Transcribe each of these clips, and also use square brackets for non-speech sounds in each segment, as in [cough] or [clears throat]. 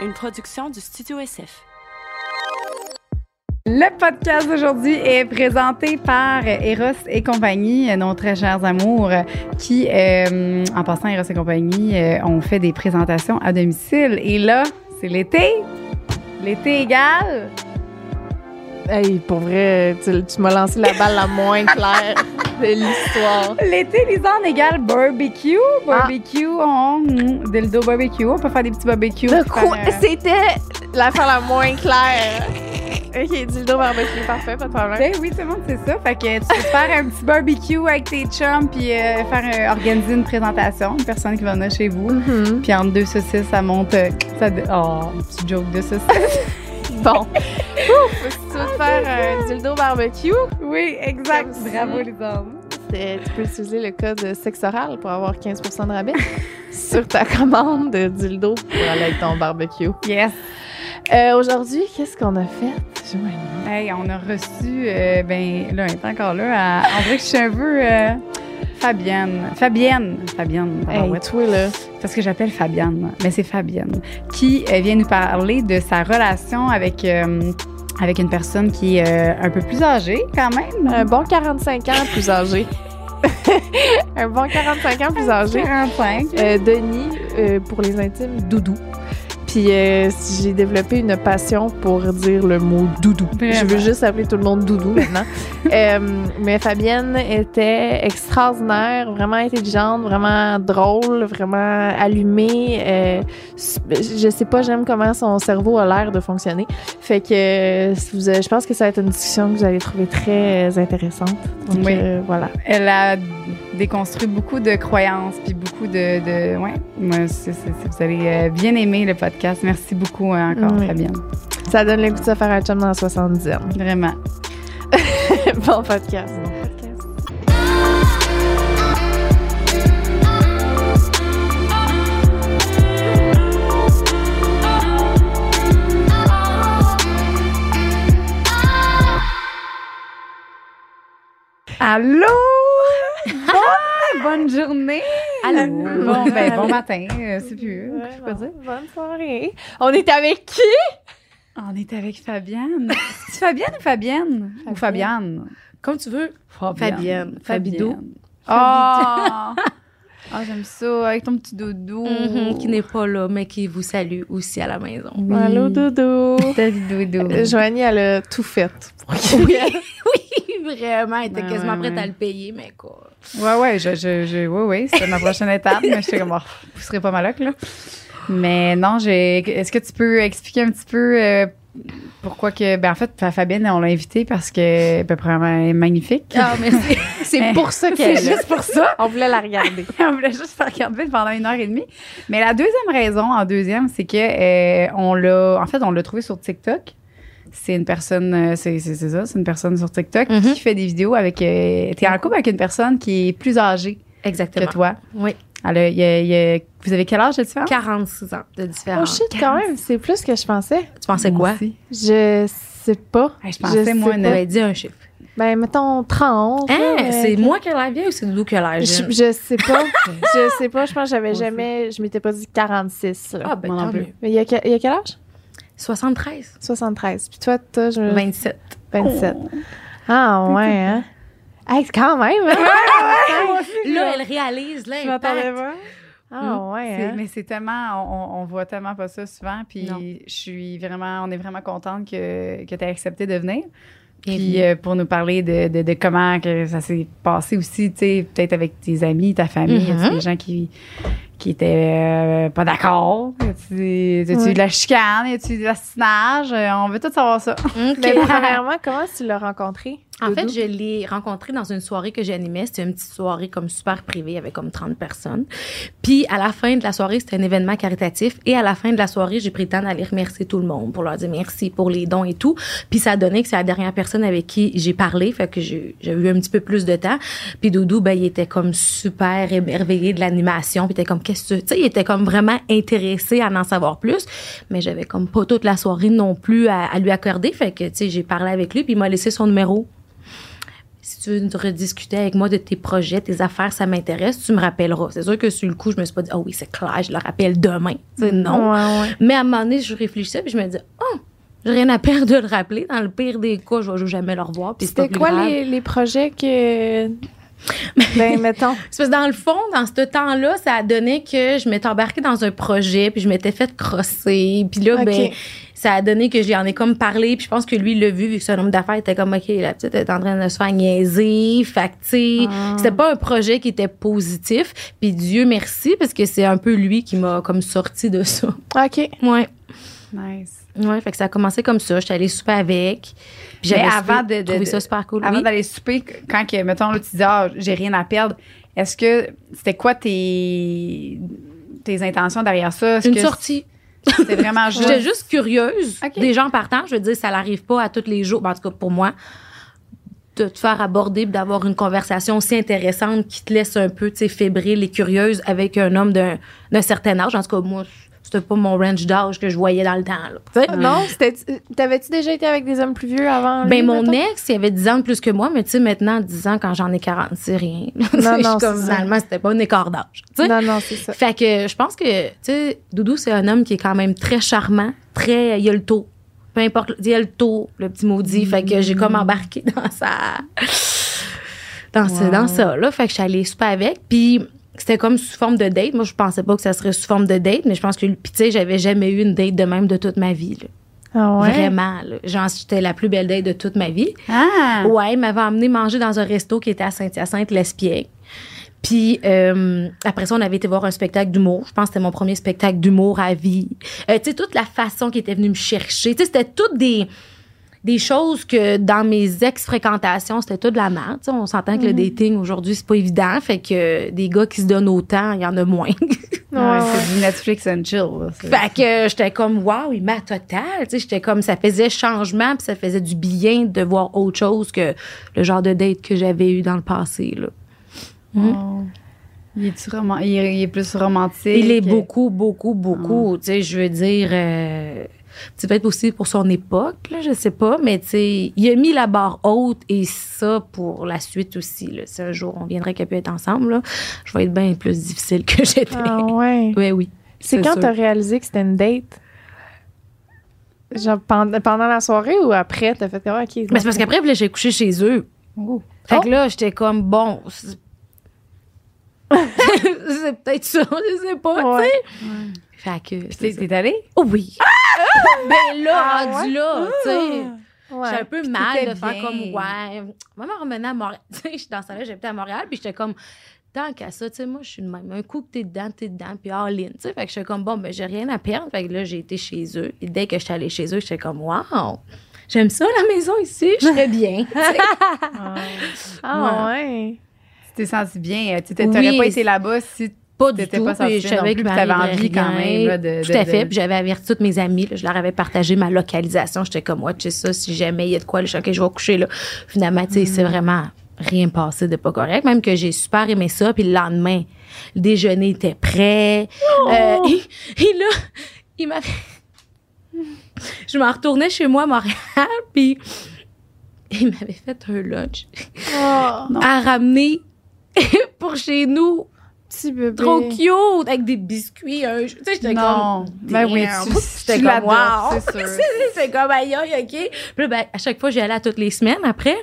une production du Studio SF. Le podcast d'aujourd'hui est présenté par Eros et compagnie, nos très chers amours, qui, euh, en passant Eros et compagnie, euh, ont fait des présentations à domicile. Et là, c'est l'été. L'été égal. Hey, pour vrai, tu, tu m'as lancé la balle la moins claire [laughs] de l'histoire. L'été, Lisanne égale barbecue. Barbecue, on, mm, dildo barbecue. On peut faire des petits barbecues. De quoi? euh, C'était l'affaire la moins claire. Ok, dildo barbecue, parfait, pas de problème. Ben oui, tout le monde sait ça. Fait que tu peux faire un petit barbecue avec tes chums puis euh, faire euh, organiser une présentation, une personne qui va venir chez vous. Mhm. Puis entre deux saucisses, ça monte. euh, Ça, oh, un petit joke de saucisses. [laughs] Bon. [laughs] Ouf, si tu veux te faire un dildo barbecue, oui, exact. Bravo, les hommes. tu peux utiliser le code sexe oral pour avoir 15% de rabais [laughs] sur ta commande de dildo pour aller avec ton barbecue. Yes. Euh, Aujourd'hui, qu'est-ce qu'on a fait? Joanie? Hey, on a reçu. euh, ben là, elle est encore là. à- on peu. euh, Fabienne. Fabienne. Fabienne. Hey, toi, là. parce que j'appelle Fabienne, mais c'est Fabienne, qui euh, vient nous parler de sa relation avec, euh, avec une personne qui est euh, un peu plus âgée quand même. Un bon 45 ans plus âgé. [laughs] un bon 45 ans plus âgé. 45. Euh, Denis, pour les intimes, Doudou. Puis euh, j'ai développé une passion pour dire le mot doudou. Vraiment. Je veux juste appeler tout le monde doudou maintenant. [laughs] Euh, mais Fabienne était extraordinaire, vraiment intelligente, vraiment drôle, vraiment allumée. Euh, je sais pas, j'aime comment son cerveau a l'air de fonctionner. Fait que je pense que ça va être une discussion que vous allez trouver très intéressante. Donc Oui. euh, voilà. Elle a déconstruit beaucoup de croyances puis beaucoup de, de ouais. Moi, c'est- c'est- c'est- vous allez bien aimer le podcast. Merci beaucoup euh, encore, Oui. Fabienne. Ça donne le goût de se faire un chum dans la 70 ans. Vraiment. [laughs] bon podcast. Allô? [laughs] Bonne, bonne journée. Allô? Bon, ben, bon matin. euh, c'est plus. Ouais, je peux bon, dire. bonne soirée. On est avec qui? On est avec Fabienne. C'est Fabienne ou Fabienne? Ou Fabienne? Comme tu veux. Fabienne. Fabido. Fabienne. Oh! [laughs] Ah, j'aime ça, avec ton petit doudou. Mhm, qui n'est pas là, mais qui vous salue aussi à la maison. Oui. Allô, Doudou. Salut, doudou. Euh, Joanie, elle a tout fait. pour [laughs] Oui, qu'il- oui, vraiment. Elle était Ouais, quasiment ouais, prête ouais. à le payer, mais quoi. Ouais, ouais, je, je, je, ouais, ouais, c'était ma prochaine étape, mais j'étais comme, oh, vous serez pas maloc, là. Mais non, j'ai, est-ce que tu peux expliquer un petit peu euh, pourquoi que, ben en fait, Fa- Fabienne, on l'a invitée parce que, ben, premièrement, elle est magnifique. Ah, merci. [laughs] C'est pour ça C'est qu'elle est là. juste pour ça. On voulait la regarder. [laughs] on voulait juste faire regarder pendant une heure et demie. Mais la deuxième raison, en deuxième, c'est que euh, on l'a, en fait, on l'a trouvé sur TikTok. C'est une personne, euh, c'est, c'est, c'est ça, c'est une personne sur TikTok Mhm. qui fait des vidéos avec. Euh, t'es en couple avec une personne qui est plus âgée Exactement. que toi. Oui. Elle a- il y a- y a- vous avez quel âge de différence? 46 ans de Oh différence. shit, quand même, c'est plus que je pensais. tu pensais quoi? Je sais pas. Hey, je pensais, sais moi, pas. une- J'avais dit un chiffre. Ben, mettons 30. Hein? C'est mais- moi qui ai l'air vieille ou c'est Doudou qui a l'air Je, jeune? je sais pas. [laughs] je sais pas. Je pense que j'avais jamais. Je m'étais pas dit 46. là. Ah, ben, tant plus. mieux. Mais il y, a, y a quel âge? 73. 73. Puis toi, t'as je- 27. 27. Ah, ouais, hein? Hey, c'est quand même, hein? [laughs] Là, elle réalise l'impact. pas. Ah, ouais, C'est- hein? Mais c'est tellement, on, on voit tellement pas ça souvent. Puis je suis vraiment, on est vraiment contente que, que tu aies accepté de venir. Puis euh, pour nous parler de, de, de comment que ça s'est passé aussi, tu sais, peut-être avec tes amis, ta famille, y a Mhm. des gens qui, qui étaient euh, pas d'accord? A-tu Ouais. eu de la chicane? Y a-tu eu de l'assinage? Euh, On veut tout savoir ça. OK. [laughs] Mais premièrement, comment tu l'as rencontré? En fait, je l'ai rencontré dans une soirée que j'animais. C'était une petite soirée comme super privée avec comme 30 personnes. Puis à la fin de la soirée, c'était un événement caritatif. Et à la fin de la soirée, j'ai pris le temps d'aller remercier tout le monde pour leur dire merci pour les dons et tout. Puis ça a donné que c'est la dernière personne avec qui j'ai parlé. Fait que j'ai eu un petit peu plus de temps. Puis Doudou, ben, il était comme super émerveillé de l'animation. Puis il était comme, qu'est-ce que tu sais, il était comme vraiment intéressé à en savoir plus. Mais j'avais comme pas toute la soirée non plus à, à lui accorder. Fait que, tu sais, j'ai parlé avec lui puis il m'a laissé son numéro tu veux rediscuter avec moi de tes projets, tes affaires, ça m'intéresse, tu me rappelleras. C'est sûr que sur le coup, je me suis pas dit, oh oui, c'est clair, je le rappelle demain. Sais, non. Ouais, ouais. Mais à un moment donné, je réfléchissais puis je me dis, oh, j'ai rien à perdre de le rappeler. Dans le pire des cas, je vais jamais le revoir. C'était quoi grave. les, les projets que. Ben, mettons. C'est [laughs] parce que dans le fond, dans ce temps-là, ça a donné que je m'étais embarquée dans un projet, puis je m'étais fait crosser. Puis là, ben, ça a donné que j'en ai comme parlé. Puis je pense que lui, il l'a vu, vu que son homme d'affaires était comme, OK, la petite est en train de se faire niaiser. Fait que, Ah. c'était pas un projet qui était positif. Puis Dieu merci, parce que c'est un peu lui qui m'a comme sorti de ça. OK. Ouais. Nice. Ouais, fait que ça a commencé comme ça. J'étais allée souper avec. Puis Mais j'avais avant de- de- ça super cool. Avant Oui. d'aller souper, quand, que, mettons, là, tu dis, ah, j'ai rien à perdre, est-ce que c'était quoi tes, tes intentions derrière ça? Une que sortie. C'était vraiment juste. [laughs] J'étais juste curieuse des gens partant. Je veux dire, ça n'arrive pas à tous les jours. Ben, en tout cas, pour moi, de te faire aborder, d'avoir une conversation aussi intéressante qui te laisse un peu, tu sais, fébrile et curieuse avec un homme d'un d'un certain âge. En tout cas, moi, c'était pas mon range d'âge que je voyais dans le temps. Là, sais. Non, c'était. T'avais-tu déjà été avec des hommes plus vieux avant? lui, Ben, mon mettons? ex, il avait 10 ans de plus que moi, mais tu sais, maintenant, 10 ans, quand j'en ai 40, c'est rien. [laughs] Non, suis comme, ça. finalement, c'était pas un écart d'âge. Non, non, c'est ça. Fait que je pense que, tu sais, Doudou, c'est un homme qui est quand même très charmant, très. Il a le taux. Peu importe, il a le taux, le petit maudit. Fait que j'ai comme embarqué [laughs] dans sa. Dans, ce- Wow. dans ça, là. Fait que je suis allée super avec. Puis c'était comme sous forme de date. Moi, je pensais pas que ça serait sous forme de date, mais je pense que, puis tu sais, j'avais jamais eu une date de même de toute ma vie, là. Ah ouais? Vraiment, là. Genre, c'était la plus belle date de toute ma vie. Ah! Ouais, il m'avait emmené manger dans un resto qui était à Saint-Hyacinthe, l'Espiègle. Puis euh, après ça, on avait été voir un spectacle d'humour. Je pense que c'était mon premier spectacle d'humour à vie. Euh, tu sais, toute la façon qu'il était venu me chercher. Tu sais, c'était toutes des, des choses que dans mes ex-fréquentations, c'était tout de la merde. Tu sais, on s'entend que le dating aujourd'hui, c'est pas évident. Fait que des gars qui se donnent autant, il y en a moins. [laughs] Ouais, Ouais, c'est du Netflix and chill. là. Fait que j'étais comme waouh, il m'a total, tu sais, j'étais comme ça faisait changement puis ça faisait du bien de voir autre chose que le genre de date que j'avais eu dans le passé là. Oh. Il, est roman- il, est, il est plus romantique? Il est beaucoup beaucoup beaucoup, tu sais, je veux dire euh, c'est peut-être aussi pour son époque là, je sais pas, mais tu sais, il a mis la barre haute et ça pour la suite aussi là. Si un jour on viendrait qu'à pu être ensemble là, je vais être bien plus difficile que j'étais. Ah [laughs] ouais. Ouais oui. C'est quand sûr. t'as réalisé que c'était une date? Genre pendant, pendant la soirée ou après, t'as fait comme, OK. Mais c'est parce qu'après j'ai couché chez eux. Oh. Fait Oh. que là, j'étais comme, bon, [laughs] [laughs] c'est peut-être ça, je sais pas, Ouais. tu sais. Fait que. Puis T'es t'es allé? ça. Oh oui! ben là, Ah, rendu là, tu sais. Ouais. J'ai un peu Puis mal de faire comme, ouais. Moi, me ramener à Montréal. [laughs] Tu sais, dans ce temps-là, j'habitais à Montréal, puis j'étais comme, tant qu'à ça, tu sais, moi, je suis de même. Un coup que t'es dedans, t'es dedans, puis all in, tu sais. Fait que j'étais comme, bon, ben, j'ai rien à perdre. Fait que là, j'ai été chez eux. Et dès que j'étais allée chez eux, j'étais comme, wow! J'aime ça, la maison ici, je serais bien. tu sais. [laughs] Ah ouais. Tu t'es senti bien. euh, Tu t'aurais pas été là-bas si Pas du tout. pas puis sortie je savais que puis t'avais envie quand même, là, de- Tout de- à fait. de- Puis j'avais averti toutes mes amies. là, je leur avais partagé ma localisation. J'étais comme, ouais, tu sais ça, si jamais il y a de quoi, je OK, je vais coucher là. Finalement, tu sais, c'est Mm. vraiment rien passé de pas correct. Même que j'ai super aimé ça. Puis le lendemain, le déjeuner était prêt. Oh! Euh, et, et là, il m'avait... [laughs] Je m'en retournais chez moi à Montréal, [laughs] puis il m'avait fait un lunch Oh, à ramener [laughs] pour chez nous petit bébé. trop cute avec des biscuits un tu sais j'étais comme Ben oui, tu- [laughs] tu comme wow c'est [laughs] comme aïe ok. Puis là, ben à chaque fois j'y allais à toutes les semaines après.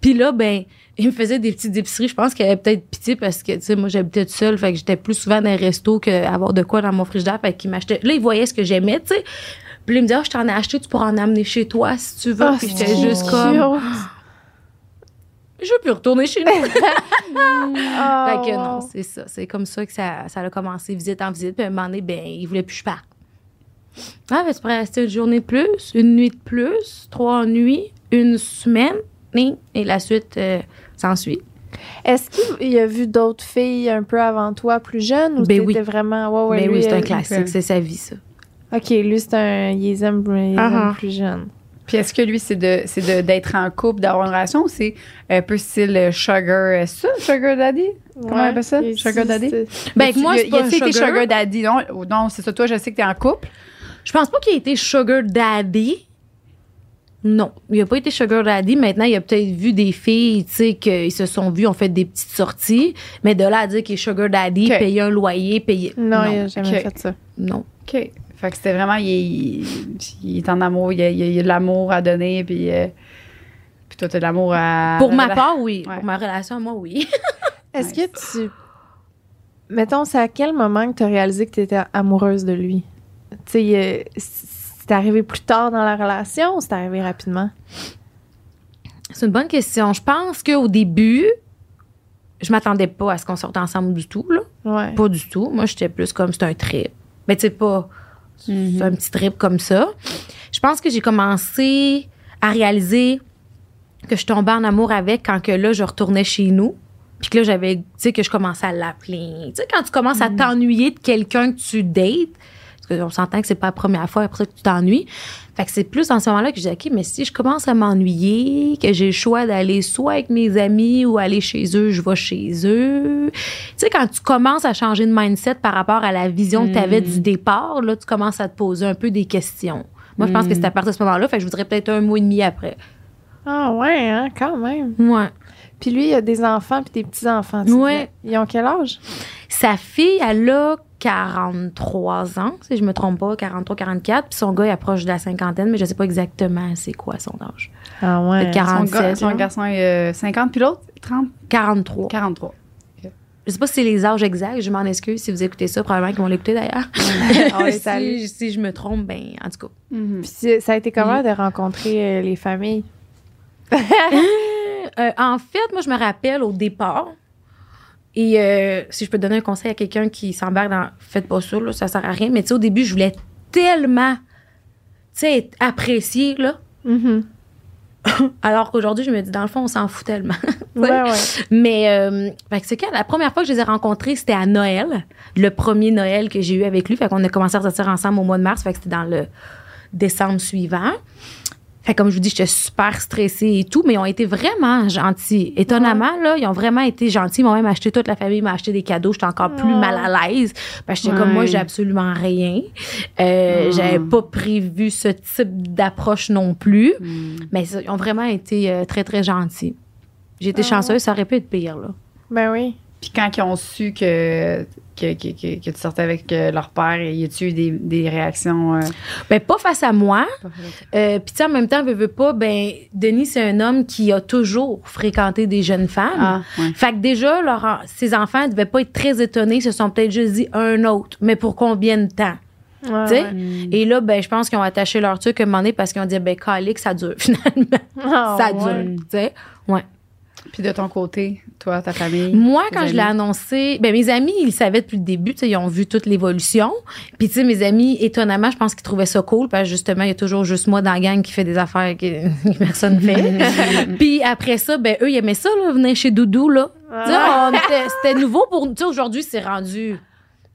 Puis là ben il me faisait des petites épiceries. Je pense qu'il avait peut-être pitié parce que tu sais moi j'habitais toute seule. Fait que j'étais plus souvent dans les restos qu'avoir de quoi dans mon frigidaire. Fait qu'il m'achetait là il voyait ce que j'aimais tu sais. Puis il me dit ah je t'en ai acheté tu pourras en amener chez toi si tu veux. Ah, puis j'étais juste comme cute. Je veux plus retourner chez nous Ah, [laughs] Fait que wow. non, c'est ça. C'est comme ça que ça, ça a commencé, visite en visite. Puis à un moment donné, ben, il voulait plus que je parte. Ah, ben, tu pourrais rester une journée de plus, une nuit de plus, trois nuits, une semaine, et, et la suite euh, s'ensuit. Est-ce qu'il a vu d'autres filles un peu avant toi, plus jeunes, ou Ben oui. vraiment... Ouais, ouais, Mais lui, oui, c'est un euh, classique, ok. c'est sa vie, ça. OK, lui, c'est un... Il les aime, il les ah. plus jeunes. Puis est-ce que lui, c'est de c'est de- d'être en couple, d'avoir une relation ou c'est un peu style euh, sugar, euh, ça, sugar daddy? Comment on appelle ça? Sugar daddy? Ben, avec Tu- moi, y a- été sugar? sugar daddy? Non, non c'est ça. Toi, je sais que t'es en couple. Je pense pas qu'il ait été sugar daddy. Non, il a pas été sugar daddy. Maintenant, il a peut-être vu des filles, tu sais, qu'ils se sont vus, ont fait des petites sorties. Mais de là à dire qu'il est sugar daddy, payer un loyer, payer... Non, il a jamais fait ça. non. OK. Fait que c'était vraiment, il est, il est en amour, il y a, il il a de l'amour à donner, puis, euh, puis toi, t'as de l'amour à. Pour ma part, oui. Ouais. Pour ma relation, moi, oui. [laughs] Est-ce que tu. Mettons, c'est à quel moment que tu as réalisé que tu étais amoureuse de lui? Tu sais, c'est arrivé plus tard dans la relation ou c'est arrivé rapidement? C'est une bonne question. Je pense qu'au début, je m'attendais pas à ce qu'on sorte ensemble du tout, là. Ouais. Pas du tout. Moi, j'étais plus comme c'est un trip. Mais tu sais, pas. Un petit trip comme ça. Je pense que j'ai commencé à réaliser que je tombais en amour avec quand que là, je retournais chez nous. Puis que là, j'avais, tu sais, que je commençais à l'appeler. Tu sais, quand tu commences à t'ennuyer de quelqu'un que tu dates, parce qu'on s'entend que c'est pas la première fois après ça que tu t'ennuies. Fait que c'est plus dans ce moment-là que j'ai dit, OK, mais si je commence à m'ennuyer, que j'ai le choix d'aller soit avec mes amis ou aller chez eux, je vais chez eux. Tu sais, quand tu commences à changer de mindset par rapport à la vision que tu avais du départ, là, tu commences à te poser un peu des questions. Moi, je pense que c'est à partir de ce moment-là. Fait que je voudrais peut-être un mois et demi après. Ah, ouais, hein, quand même. Ouais. Puis lui, il a des enfants puis des petits-enfants. disais. Ils ont quel âge? Sa fille, elle a 43 ans, si je me trompe pas, 43, 44. Puis son gars, il approche de la cinquantaine, mais je sais pas exactement c'est quoi son âge. Ah, ouais. Peut-être 40. Son, gars- 47, son là. garçon est euh, 50, puis l'autre, 30, 43. 43. Je sais pas si c'est les âges exacts, je m'en excuse si vous écoutez ça, probablement qu'ils vont l'écouter d'ailleurs. [laughs] Salue. si, si je me trompe, ben, en tout cas. Mhm. Puis ça a été comment de rencontrer euh, les familles? [laughs] Euh, en fait, moi, je me rappelle au départ, et euh, si je peux donner un conseil à quelqu'un qui s'embarque dans faites pas ça, là, ça sert à rien, mais tu sais, au début, je voulais tellement, tu sais, être appréciée, là. Mhm. [laughs] Alors qu'aujourd'hui, je me dis, dans le fond, on s'en fout tellement. [laughs] Ouais, ouais. Mais euh, c'est quand la première fois que je les ai rencontrés, c'était à Noël, le premier Noël que j'ai eu avec lui. Fait qu'on a commencé à sortir ensemble au mois de mars. Fait que c'était dans le décembre suivant. Fait comme je vous dis, j'étais super stressée et tout, mais ils ont été vraiment gentils. Étonnamment, là, ils ont vraiment été gentils. Ils m'ont même acheté, toute la famille m'a acheté des cadeaux. J'étais encore plus Oh. mal à l'aise. Parce que comme moi, j'ai absolument rien. Euh, Oh. J'avais pas prévu ce type d'approche non plus. Mhm. Mais ils ont vraiment été euh, très, très gentils. J'ai été Ah. chanceuse, ça aurait pu être pire, là. Ben oui. Puis quand ils ont su que, que, que, que, que tu sortais avec euh, leur père, y a-tu eu des, des réactions? euh, Ben, pas face à moi. Euh, Puis, tu sais, en même temps, veut, veut pas, ben, Denis, c'est un homme qui a toujours fréquenté des jeunes femmes. Ah, ouais. Fait que déjà, leur, ses enfants ne devaient pas être très étonnés. Ils se sont peut-être juste dit un autre. Mais pour combien de temps? Ouais, ouais. Et là, ben, je pense qu'ils ont attaché leur truc à un moment donné parce qu'ils ont dit, ben, calique, ça dure, [laughs] finalement. Ah, ça dure. Tu sais? Ouais. Puis de ton côté, toi, ta famille? Moi, quand je l'ai annoncé, ben mes amis, ils le savaient depuis le début, ils ont vu toute l'évolution. Puis tu sais, mes amis, étonnamment, je pense qu'ils trouvaient ça cool parce que justement, il y a toujours juste moi dans la gang qui fait des affaires que, [laughs] que personne fait. [laughs] Puis après ça, ben eux, ils aimaient ça là, venir chez Doudou là. Ah. c'était nouveau pour nous. Aujourd'hui, c'est rendu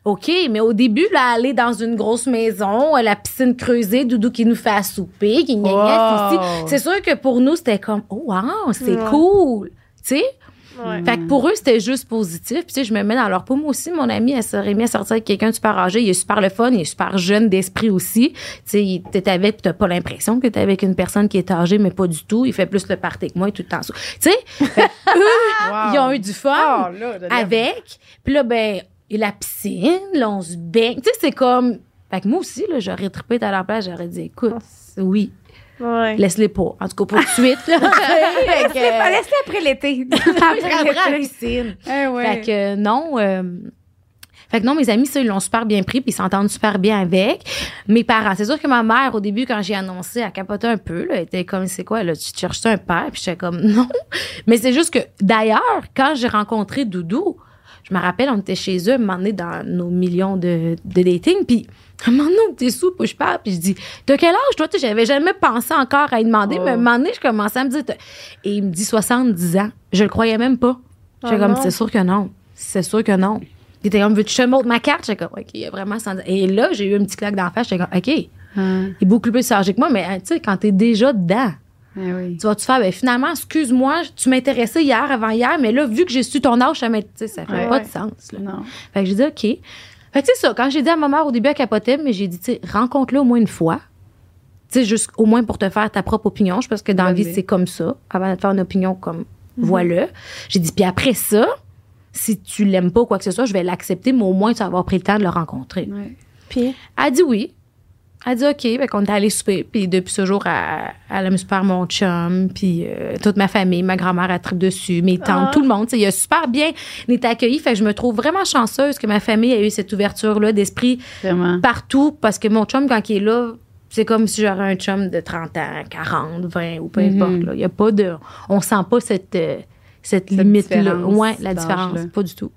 OK, mais au début, là, aller dans une grosse maison, euh, la piscine creusée, Doudou qui nous fait à souper, qui Wow. C'est sûr que pour nous, c'était comme, oh, wow, c'est cool. Tu sais? Ouais. Fait que pour eux, c'était juste positif. Puis, tu sais, je me mets dans leur peau. Moi aussi, mon ami, elle serait mis à sortir avec quelqu'un de super âgé. Il est super le fun. Il est super jeune d'esprit aussi. Tu sais, t'es avec, t'as pas l'impression que t'es avec une personne qui est âgée, mais pas du tout. Il fait plus le party que moi et tout le temps. Tu sais, fait eux, [laughs] Wow. ils ont eu du fun là, de- avec. Puis là, ben, et la piscine, là, on se baigne. Tu sais, c'est comme... Fait que moi aussi, là, j'aurais trippé à la place. J'aurais dit, écoute, oui, Ouais. laisse-les pas. En tout cas, pas tout de suite. [laughs] Laisse-les laisse-les après l'été. [laughs] après la piscine. Eh ouais. Fait que non. euh, fait que non, mes amis, ça, ils l'ont super bien pris, puis ils s'entendent super bien avec. Mes parents, c'est sûr que ma mère, au début, quand j'ai annoncé, elle capotait un peu. Là, elle était comme, c'est quoi, là, tu te cherches un père? Puis j'étais comme, [laughs] non. Mais c'est juste que, d'ailleurs, quand j'ai rencontré Doudou, je me rappelle, on était chez eux, un moment donné, dans nos millions de, de dating, puis à un moment donné, on était sous, puis je parle, puis je dis, t'as quel âge, toi? J'avais jamais pensé encore à lui demander, Oh. mais à un moment donné, je commençais à me dire, et il me dit 70 ans. Je le croyais même pas. J'étais Ah comme, c'est sûr que non. C'est sûr que non. Il était comme, veux-tu que je te montre ma carte? J'étais comme, OK, il y a vraiment 110 Et là, j'ai eu un petit claque d'en face. J'étais comme, OK, il Hum, est beaucoup plus âgé que moi, mais hein, tu sais, quand t'es déjà dedans, eh oui. tu vas-tu faire, ben finalement, excuse-moi, tu m'intéressais hier, avant hier, mais là, vu que j'ai su ton âge, ça, tu ça fait Ouais. pas Ouais. de sens. Là. Non. Fait que j'ai dit, OK. Fait que c'est ça, quand j'ai dit à ma mère au début, elle capotait, mais j'ai dit, tu sais, rencontre-le au moins une fois. sais, juste au moins pour te faire ta propre opinion. Je pense que dans la vie, c'est comme ça. Avant de te faire une opinion comme Mhm. voilà. J'ai dit, puis après ça, si tu l'aimes pas ou quoi que ce soit, je vais l'accepter, mais au moins tu vas avoir pris le temps de le rencontrer. Ouais. Puis, Elle a dit oui. Elle dit OK, fait qu'on est allé souper. Puis depuis ce jour, elle, elle aime super mon chum, puis euh, toute ma famille, ma grand-mère a tripe dessus, mes tantes, Ah. tout le monde. Il a super bien été accueilli. Fait que je me trouve vraiment chanceuse que ma famille a eu cette ouverture-là d'esprit partout parce que mon chum, quand il est là, c'est comme si j'aurais un chum de 30 ans, 40, 20 ou peu Mhm. importe. là. Il y a pas de. On sent pas cette, euh, cette, Cette limite-là. Ouais, la différence. Pas du tout.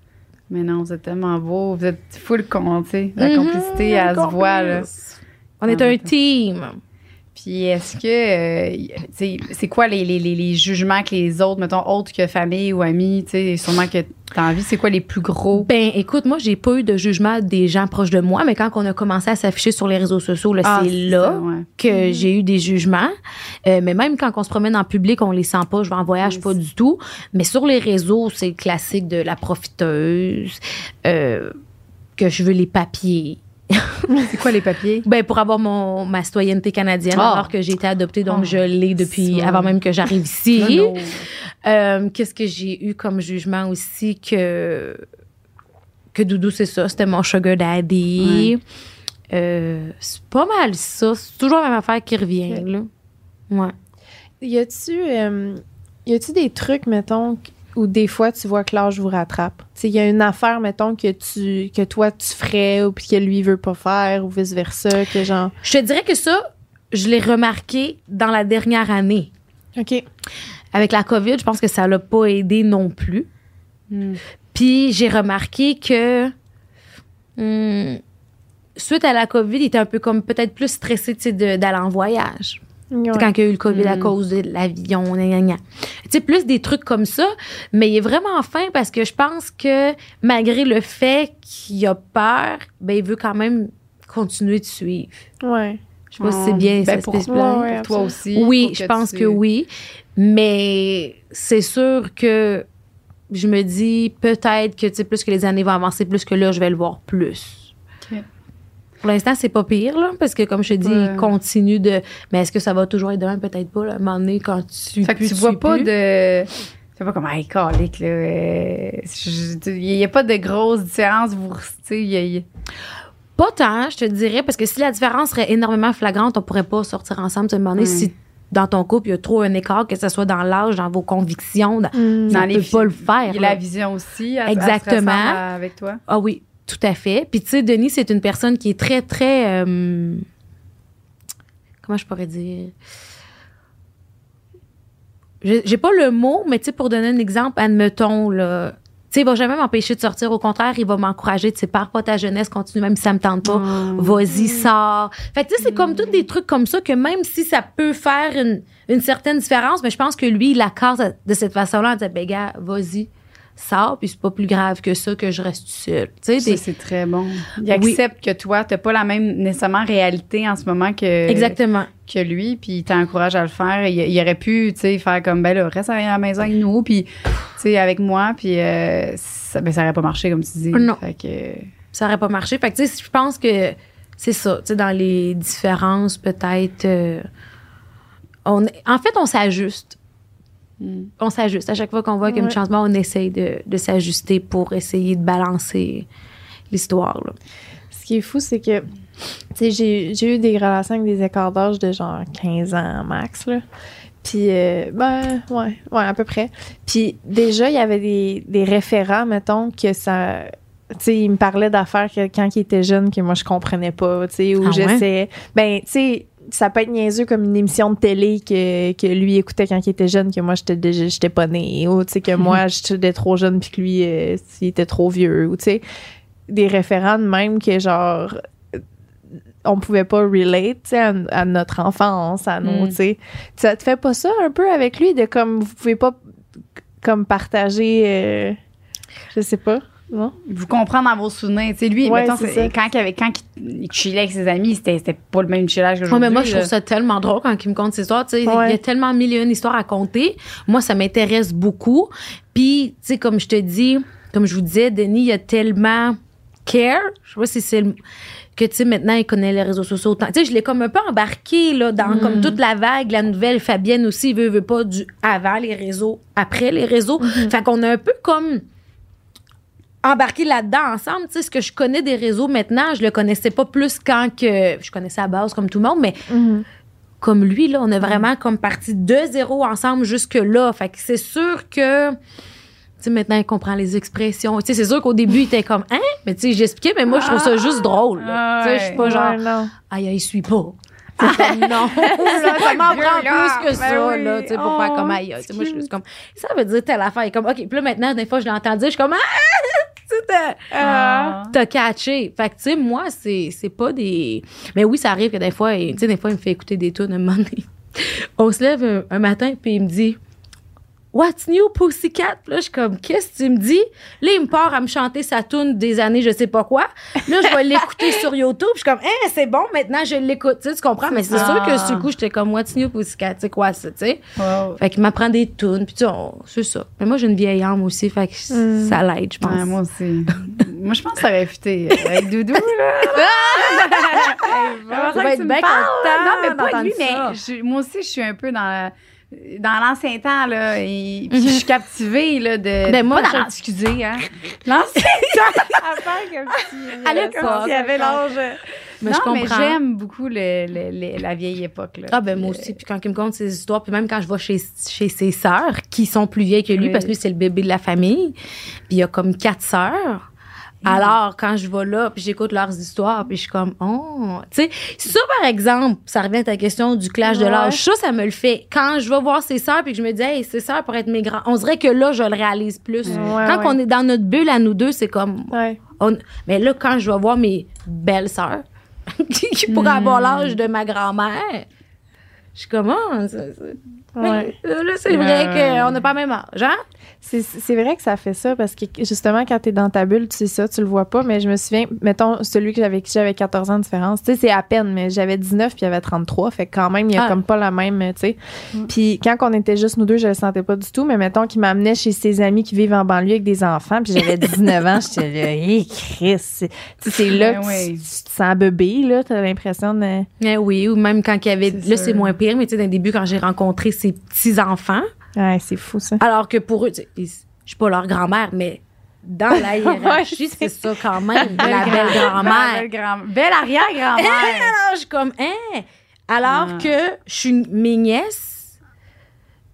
Mais non, vous êtes tellement beau. Vous êtes full con, tu sais. La Mhm, complicité, elle se voit, là. On est Ah, un team. Puis est-ce que, euh, c'est quoi les, les, les, les jugements que les autres, mettons, autres que famille ou amis, tu sais, sûrement que t'as envie, c'est quoi les plus gros? Ben, écoute, moi, j'ai pas eu de jugement des gens proches de moi, mais quand on a commencé à s'afficher sur les réseaux sociaux, là, Ah, c'est ça, là ouais. que j'ai eu des jugements. Euh, mais même quand on se promène en public, on les sent pas. Je vais en voyage, Oui, pas du tout. Mais sur les réseaux, c'est le classique de la profiteuse, euh, que je veux les papiers. [laughs] C'est quoi les papiers? Ben, pour avoir mon, ma citoyenneté canadienne, Ah. alors que j'ai été adoptée, donc Oh, je l'ai depuis avant même que j'arrive ici. Euh, Qu'est-ce que j'ai eu comme jugement aussi que que Doudou c'est ça, c'était mon sugar daddy. Euh, c'est pas mal ça, c'est toujours la même affaire qui revient là. Ouais. y a-tu euh, y a-tu des trucs, mettons, où des fois tu vois que l'âge vous rattrape? Tu sais, il y a une affaire, mettons, que tu que toi tu ferais ou puis que lui veut pas faire ou vice-versa, que genre. Je te dirais que ça, je l'ai remarqué dans la dernière année. OK. Avec la COVID, je pense que ça l'a pas aidé non plus. Hmm. Puis j'ai remarqué que hum, suite à la COVID, il était un peu comme peut-être plus stressé tu sais, de- d'aller en voyage. Ouais. Quand il y a eu le COVID à Mm. cause de l'avion, gna, gna, gna. Tu sais, plus des trucs comme ça. Mais il est vraiment fin parce que je pense que malgré le fait qu'il a peur, ben, il veut quand même continuer de suivre. Ouais. Je sais pas si c'est bien Ben, ça pour, se. Ouais, toi aussi. Oui, je pense tu- que oui. Mais c'est sûr que je me dis peut-être que tu sais, plus que les années vont avancer, plus que là, je vais le voir plus. Pour l'instant, c'est pas pire, là, parce que comme je te dis, Ouais. il continue de. Mais est-ce que ça va toujours être demain? Peut-être pas, là, à un moment donné, quand tu. Fait que tu vois pas plus. de. Tu vois pas comme, hey, calique, là. euh, Il y a pas de grosse différence. Vous, tu sais, Pas tant, je te dirais, parce que si la différence serait énormément flagrante, on pourrait pas sortir ensemble. Tu me si dans ton couple, il y a trop un écart, que ce soit dans l'âge, dans vos convictions. dans- Mm. Ça Dans les peut pas le faire. là. la vision aussi. elle- elle se Exactement. ressemble à- avec toi. Ah oui, tout à fait. Puis tu sais, Denis, c'est une personne qui est très, très... euh, comment je pourrais dire? J'ai pas le mot, mais tu sais, pour donner un exemple, admettons, là... Tu sais, il va jamais m'empêcher de sortir. Au contraire, il va m'encourager. Tu sais, pars pas ta jeunesse, continue, même si ça me tente pas. Mm. Vas-y, sors. Fait que tu sais, c'est comme tous des trucs comme ça que même si ça peut faire une, une certaine différence, mais je pense que lui, il la casse de cette façon-là en disant, ben gars, vas-y, sors, puis c'est pas plus grave que ça que je reste seule. Ça, c'est très bon. Il Oui. accepte que toi, t'as pas la même nécessairement réalité en ce moment que, Exactement. que lui, puis il t'encourage à le faire. Il, il aurait pu, tu sais, faire comme, ben là, reste à la maison avec nous, puis, tu sais, avec moi, puis euh, ça, ben, ça aurait pas marché, comme tu dis. Non. Fait que, Ça aurait pas marché. Fait que, tu sais, je pense que c'est ça. Tu sais, dans les différences, peut-être. euh, on, en fait, on s'ajuste. Hmm. On s'ajuste. À chaque fois qu'on voit qu'il y a un changement, on essaye de, de s'ajuster pour essayer de balancer l'histoire. Ce qui est fou, c'est que, j'ai eu des relations avec des écarts d'âge de genre 15 ans max, là. Puis, euh, ben, ouais, ouais, à peu près. Puis, déjà, il y avait des, des référents, mettons, que ça. Tu sais, il me parlait d'affaires quand il était jeune que moi, je comprenais pas, tu sais, ou Ah ouais? j'essayais. Ben, tu sais, ça peut être niaiseux comme une émission de télé que, que lui écoutait quand il était jeune, que moi, j'étais déjà, j'étais pas née, ou, tu sais, que moi, [laughs] j'étais trop jeune, puis que lui, euh, il était trop vieux, ou, tu sais, des référents de même que, genre, on pouvait pas relate, tu sais, à, à notre enfance, à nos, Mm. tu sais. Ça te fait pas ça un peu avec lui, de comme, vous pouvez pas, comme, partager, euh, je sais pas, non? vous comprendre dans vos souvenirs. Tu sais, lui, Ouais, mettons, quand, il avait, quand il chillait avec ses amis, c'était c'était pas le même chillage Ouais, qu'aujourd'hui. mais moi, je trouve ça tellement drôle quand il me conte ses histoires. Ouais. Il y a tellement mille et une histoires à compter. Moi, ça m'intéresse beaucoup. Puis, tu sais, comme je te dis, comme je vous disais, Denis, il a tellement care. Je sais pas si c'est le. que, tu sais, maintenant, il connaît les réseaux sociaux autant. Tu sais, je l'ai comme un peu embarqué, là, dans comme toute la vague, la nouvelle. Fabienne aussi, il veut, veut pas du avant les réseaux, après les réseaux. Fait qu'on a un peu comme embarqué là-dedans ensemble. Tu sais, ce que je connais des réseaux maintenant, je le connaissais pas plus quand que. Je connaissais à base comme tout le monde, mais comme lui, là, on a vraiment comme parti de zéro ensemble jusque-là. Fait que c'est sûr que. Tu sais, maintenant, il comprend les expressions. Tu sais, c'est sûr qu'au début, il était comme, hein? Mais tu sais, j'expliquais, mais moi, je trouve ça juste drôle. là. Ah tu sais, je suis pas genre, non. aïe, aïe, suis pas. [laughs] C'est comme, non, [laughs] ça, ça m'en prend là. plus que ça, Ben oui. là, tu sais, pour faire Oh, comme aïe, aïe. Tu sais, Moi, je suis juste comme, ça veut dire telle affaire. Et comme, OK, puis là, maintenant, des fois, je l'entends dire, je suis comme, ah! Ah. t'as catché. Fait que, tu sais, moi, c'est, c'est pas des. Mais oui, ça arrive que des fois, tu sais, des fois, il me fait écouter des tunes un moment donné. [laughs] On se lève un, un matin, puis il me dit What's new, Pussycat? Puis là, je suis comme, qu'est-ce que tu me dis? Là, il me part à me chanter sa tune des années, je sais pas quoi. Là, je vais l'écouter [laughs] sur YouTube. Je suis comme, hein, c'est bon, maintenant, je l'écoute. Tu sais, tu comprends? Mais c'est sûr que, du coup, j'étais comme, What's new, Pussycat? C'est quoi ça, tu sais? Wow. Fait qu'il m'apprend des tunes, puis tu sais, c'est ça. Mais moi, j'ai une vieille âme aussi, fait que ça l'aide, je pense. Ouais, moi aussi. [laughs] moi, je pense que ça aurait fité avec Doudou, là. Ça va être bien Non, mais pas lui, ça. mais je- moi aussi, je suis un peu dans la- dans l'ancien temps, là, et puis je suis captivée, là, de... Ben, moi, pas dans excusez, hein. L'ancien [laughs] temps! À faire comme s'il y avait l'âge... Mais non, je mais comprends. j'aime beaucoup le, le- le- la vieille époque, là. Ah ben moi aussi, puis quand il me conte ses histoires, puis même quand je vais chez, chez ses sœurs, qui sont plus vieilles que lui, Oui. parce que lui, c'est le bébé de la famille, puis il y a comme quatre sœurs. Alors, quand je vais là, puis j'écoute leurs histoires, puis je suis comme, oh, tu sais, ça, par exemple, ça revient à ta question du clash de l'âge. Ça, ça me le fait. Quand je vais voir ses sœurs, puis que je me dis, hey, ses sœurs pour être mes grands, on dirait que là, je le réalise plus. Ouais, quand ouais. on est dans notre bulle à nous deux, c'est comme, on- mais là, quand je vais voir mes belles sœurs, [laughs] qui pourraient avoir l'âge de ma grand-mère, je suis comme, ça- ça- Ouais. Là, c'est vrai Ouais. qu'on n'a pas même âge, hein? C'est vrai que ça fait ça parce que justement, quand t'es dans ta bulle, tu sais ça, tu le vois pas. Mais je me souviens, mettons, celui que j'avais qui j'avais 14 ans de différence, tu sais, c'est à peine, mais j'avais 19 puis il y avait 33. Fait que quand même, il y a Ah. comme pas la même, tu sais. Puis quand on était juste nous deux, je le sentais pas du tout. Mais mettons qu'il m'amenait chez ses amis qui vivent en banlieue avec des enfants, puis j'avais 19 ans, [laughs] j'étais là, hé, Chris. C'est tu sais, c'est là Ben que oui. tu, tu te sens bébé, là. T'as l'impression de. Eh oui, ou même quand il y avait. Là, c'est moins pire, mais tu sais, le début, quand j'ai rencontré ses petits-enfants, Ouais, c'est fou, ça. alors que pour eux, je suis pas leur grand-mère, mais dans la [laughs] hiérarchie, c'est ça quand même, [laughs] la belle grand-mère. Belle, grand- belle arrière-grand-mère. Alors, [laughs] je suis comme, hein? Alors Ah. que je suis mes nièces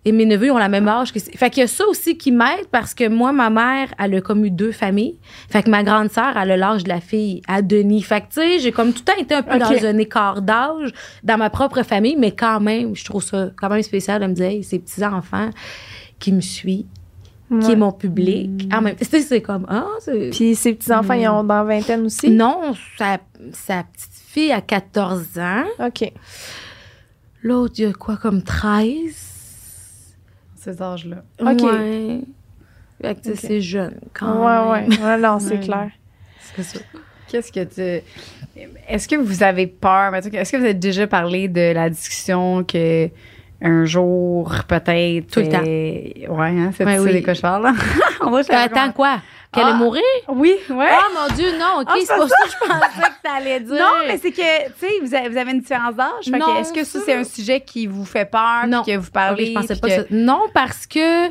et mes neveux ont la même âge que c'est. Fait qu'il y a ça aussi qui m'aide parce que moi, ma mère, elle a comme eu deux familles. Fait que ma grande sœur, elle a l'âge de la fille à Denis. Fait que, tu sais, j'ai comme tout le temps été un peu dans un écart d'âge dans ma propre famille, mais quand même, je trouve ça quand même spécial de me dire, hey, ces petits-enfants qui me suivent, qui Ouais. est mon public. En même tu sais, c'est comme, ah, c'est. Puis ses petits-enfants, ils ont dans vingtaine aussi? Non, sa, sa petite fille a 14 ans. OK. L'autre, il a quoi, comme 13? Ces âges-là. OK. Ouais. Fait que, c'est jeune quand Ouais, même. ouais. Ouais, non, c'est Ouais. clair. C'est ça. Qu'est-ce que tu. Est-ce que vous avez peur? Est-ce que vous avez déjà parlé de la discussion que un jour, peut-être. Tout le temps. euh, ouais, hein, c'est Ouais, oui. de quoi je parle, là? [laughs] On va, Attends, quoi? Qu'elle Ah. est mourir? Oui, ouais. Oh mon Dieu, non, OK, Ah, c'est pas ça que je pensais que t'allais [laughs] dire. Non, mais c'est que, tu sais, vous avez, vous avez une différence d'âge. Fait que Non, Est-ce que ça, c'est un sujet qui vous fait peur? Non. que vous parlez? je pensais pas que- ça. Non, parce que,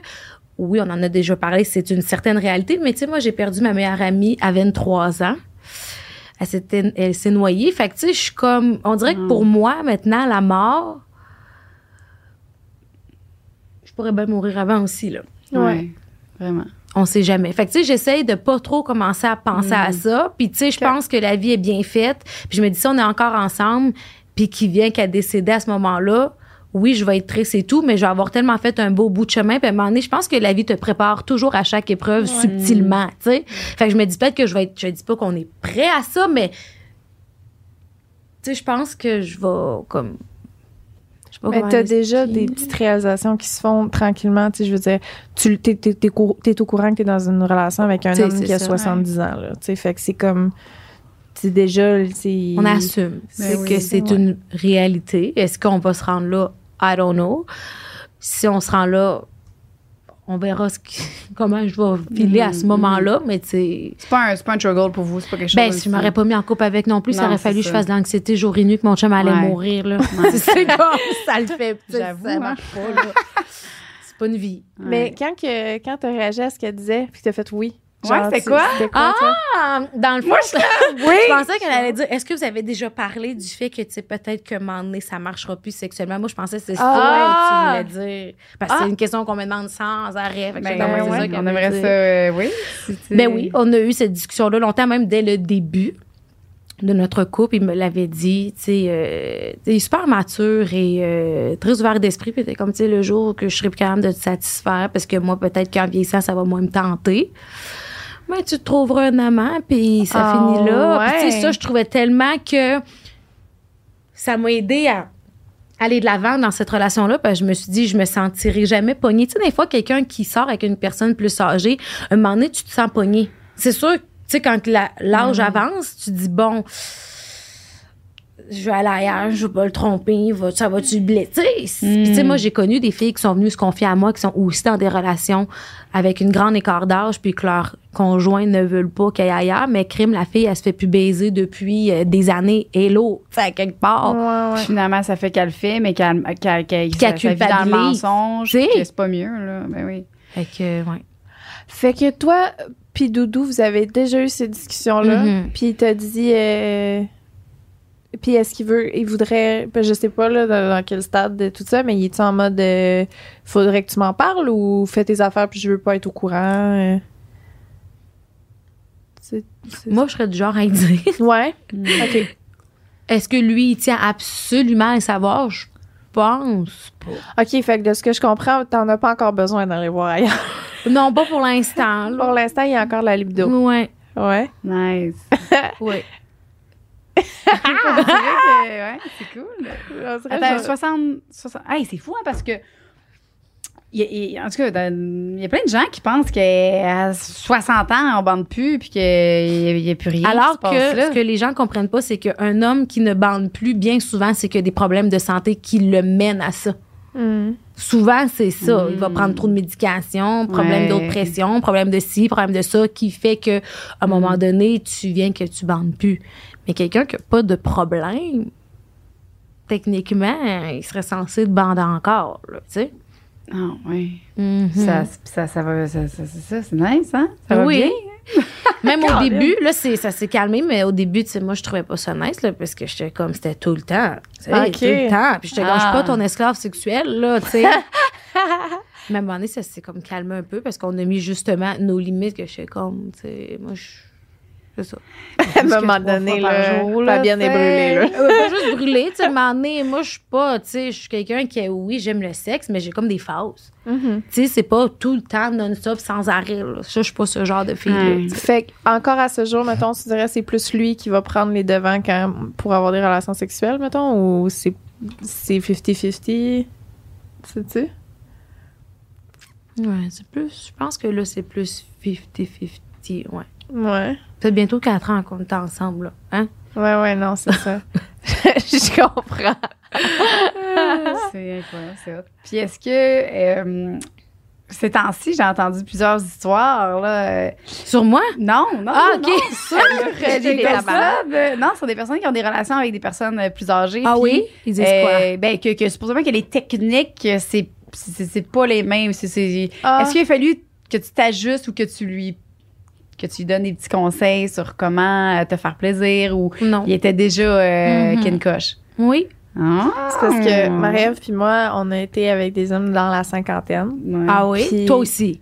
oui, on en a déjà parlé, c'est une certaine réalité, mais tu sais, moi, j'ai perdu ma meilleure amie à 23 ans. Elle s'était, elle s'est noyée. Fait que, tu sais, je suis comme, on dirait que pour moi, maintenant, la mort, je pourrais bien mourir avant aussi, là. Ouais. Vraiment. On sait jamais. Fait que, tu sais, j'essaye de pas trop commencer à penser à ça. Puis, tu sais, je pense que la vie est bien faite. Puis, je me dis, si on est encore ensemble, puis qu'il vient qu'à décéder à ce moment-là, oui, je vais être triste et tout, mais je vais avoir tellement fait un beau bout de chemin. Puis, à un moment donné, je pense que la vie te prépare toujours à chaque épreuve subtilement, tu sais. Fait que je me dis peut-être que je vais être, je dis pas qu'on est prêt à ça, mais, tu sais, je pense que je vais, comme, pas Mais t'as déjà des petites réalisations qui se font tranquillement. Tu sais, je veux dire, tu t'es, t'es, t'es, au courant que t'es dans une relation avec un Tu sais, homme qui a ça, 70 ans. Là, tu sais, fait que c'est comme. C'est déjà. C'est, On assume. C'est oui, que c'est ouais. une réalité. Est-ce qu'on va se rendre là? I don't know. Si on se rend là, on verra ce qui- [laughs] comment je vais filer à ce Mhm. moment-là, mais tu sais. C'est pas, un, c'est pas un struggle pour vous, c'est pas quelque chose. Ben, si je m'aurais pas mis en couple avec non plus, ça aurait c'est fallu que je fasse de l'anxiété jour et nuit, que mon chum allait Ouais. mourir, là. [laughs] c'est comme ça le fait. [laughs] J'avoue, Ça hein. marche pas, là. C'est pas une vie. Mais quand, que, quand t'as réagi à ce qu'elle disait, puis que t'as fait oui. Ouais, c'était quoi? Toi? Ah, dans le fond, oui! je pensais qu'elle allait dire est-ce que vous avez déjà parlé du fait que, tu sais, peut-être que un moment donné, ça marchera plus sexuellement? Moi, je pensais que c'est Ah! ça que tu voulais dire. Parce que Ah! c'est une question qu'on me demande sans arrêt. Fait que Ben, ouais, ça on aimerait dire. ça, euh, oui. si Ben oui, on a eu cette discussion-là longtemps, même dès le début de notre couple. Il me l'avait dit, tu sais, euh, il est super mature et euh, très ouvert d'esprit. Puis il était comme, tu sais, le jour que je serai plus capable de te satisfaire, parce que moi, peut-être qu'en vieillissant, ça va moins me tenter. Mais tu te trouveras un amant, puis ça Ah, finit là. Puis tu ouais. sais, ça, je trouvais tellement que ça m'a aidé à aller de l'avant dans cette relation-là, parce que je me suis dit, je me sentirai jamais pognée. Tu sais, des fois, quelqu'un qui sort avec une personne plus âgée, un moment donné, tu te sens pognée. C'est sûr, tu sais, quand l'âge avance, tu te dis, bon, je vais aller ailleurs, je vais pas le tromper, va- ça va-tu le blesser? Puis, tu sais, moi, j'ai connu des filles qui sont venues se confier à moi, qui sont aussi dans des relations avec une grande écart d'âge, puis que leur conjoint ne veulent pas qu'elle aille ailleurs, mais crime, la fille, elle se fait plus baiser depuis euh, des années. Hello! Fait quelque part. Ouais, ouais. Finalement, ça fait qu'elle le fait, mais qu'elle qu'elle qu'elle- ça vit dans le mensonge, c'est pas mieux, là. Ben oui. Fait que, ouais. Fait que toi, puis Doudou, vous avez déjà eu ces discussions-là. Mhm. Puis il t'a dit. euh, Puis est-ce qu'il veut. Il voudrait. ben, je sais pas là, dans, dans quel stade de tout ça, mais il est en mode. euh, faudrait que tu m'en parles ou fais tes affaires puis je veux pas être au courant? euh? C'est- c'est- Moi, je serais du genre à dire. [laughs] Ouais. Mm. OK. Est-ce que lui, il tient absolument à savoir? Je pense pas. OK, fait que de ce que je comprends, t'en as pas encore besoin d'aller voir ailleurs. [laughs] Non, pas pour l'instant. là. Pour l'instant, il y a encore la libido. Ouais, Ouais. Nice. [laughs] ouais. On dirait que, ouais, c'est cool. On dirait Attends, genre- 60, 60 Hey, c'est fou, hein, parce que. Il il en tout cas, il y a plein de gens qui pensent qu'à 60 ans, on bande plus puis qu'il n'y a, plus rien. Alors qui se passe que là. ce que les gens comprennent pas, c'est qu'un homme qui ne bande plus, bien souvent, c'est qu'il y a des problèmes de santé qui le mènent à ça. Mhm. Souvent, c'est ça. Il va Mm. prendre trop de médication, problème Ouais. d'oppression, problème de ci, problème de ça, qui fait que à un Mm. moment donné, tu viens que tu bandes plus. Mais quelqu'un qui n'a pas de problème, techniquement, il serait censé te bander encore, là, tu sais. Ah, oui. Mhm. Ça, ça, ça va. Ça, ça, c'est nice, hein? Ça va Oui. bien? [laughs] Même au début, là, c'est, ça s'est calmé, mais au début, tu sais, moi, je trouvais pas ça nice, là, parce que j'étais comme, c'était tout le temps. Tu sais, Ok. tout le temps. Puis je suis Ah. pas ton esclave sexuel, là, tu sais. [laughs] mais à un moment donné, ça s'est comme calmé un peu, parce qu'on a mis justement nos limites, que j'étais comme, tu sais, moi, je. C'est ça. [laughs] À un moment donné, là, Fabienne est brûlée, là. Euh, pas juste brûlée, tu sais, à un moment donné, moi, je suis pas, tu sais, je suis quelqu'un qui, oui, j'aime le sexe, mais j'ai comme des phases. Mhm. Tu sais, c'est pas tout le temps non-stop, sans arrêt, là. Ça, je suis pas ce genre de fille, sais. Fait que, encore à ce jour, mettons, tu dirais c'est plus lui qui va prendre les devants quand, pour avoir des relations sexuelles, mettons, ou c'est c'est 50-50? Sais-tu? Ouais, c'est plus. Je pense que là, c'est plus 50-50. Ouais. Ouais. Peut-être bientôt 4 ans qu'on est ensemble, là. Hein? Ouais, ouais, non, c'est ça. [laughs] [laughs] Je comprends. C'est incroyable, c'est hot. Puis est-ce que. euh, ces temps-ci, j'ai entendu plusieurs histoires, là. euh, Sur moi? Non, non. Ah, non, OK. sur [laughs] euh, des personnes. euh, non, sur des personnes qui ont des relations avec des personnes euh, plus âgées. Ah puis, oui? Ils disent euh, ben, que, que supposément que les techniques, c'est, c'est, c'est pas les mêmes. C'est, c'est- Ah. Est-ce qu'il a fallu que tu t'ajustes ou que tu lui que tu lui donnes des petits conseils sur comment euh, te faire plaisir ou? Non. il était déjà euh. Ken Coche? Oui. Ah. C'est parce que Marie-Ève puis moi, on a été avec des hommes dans la cinquantaine. Ouais. Ah oui? Toi aussi?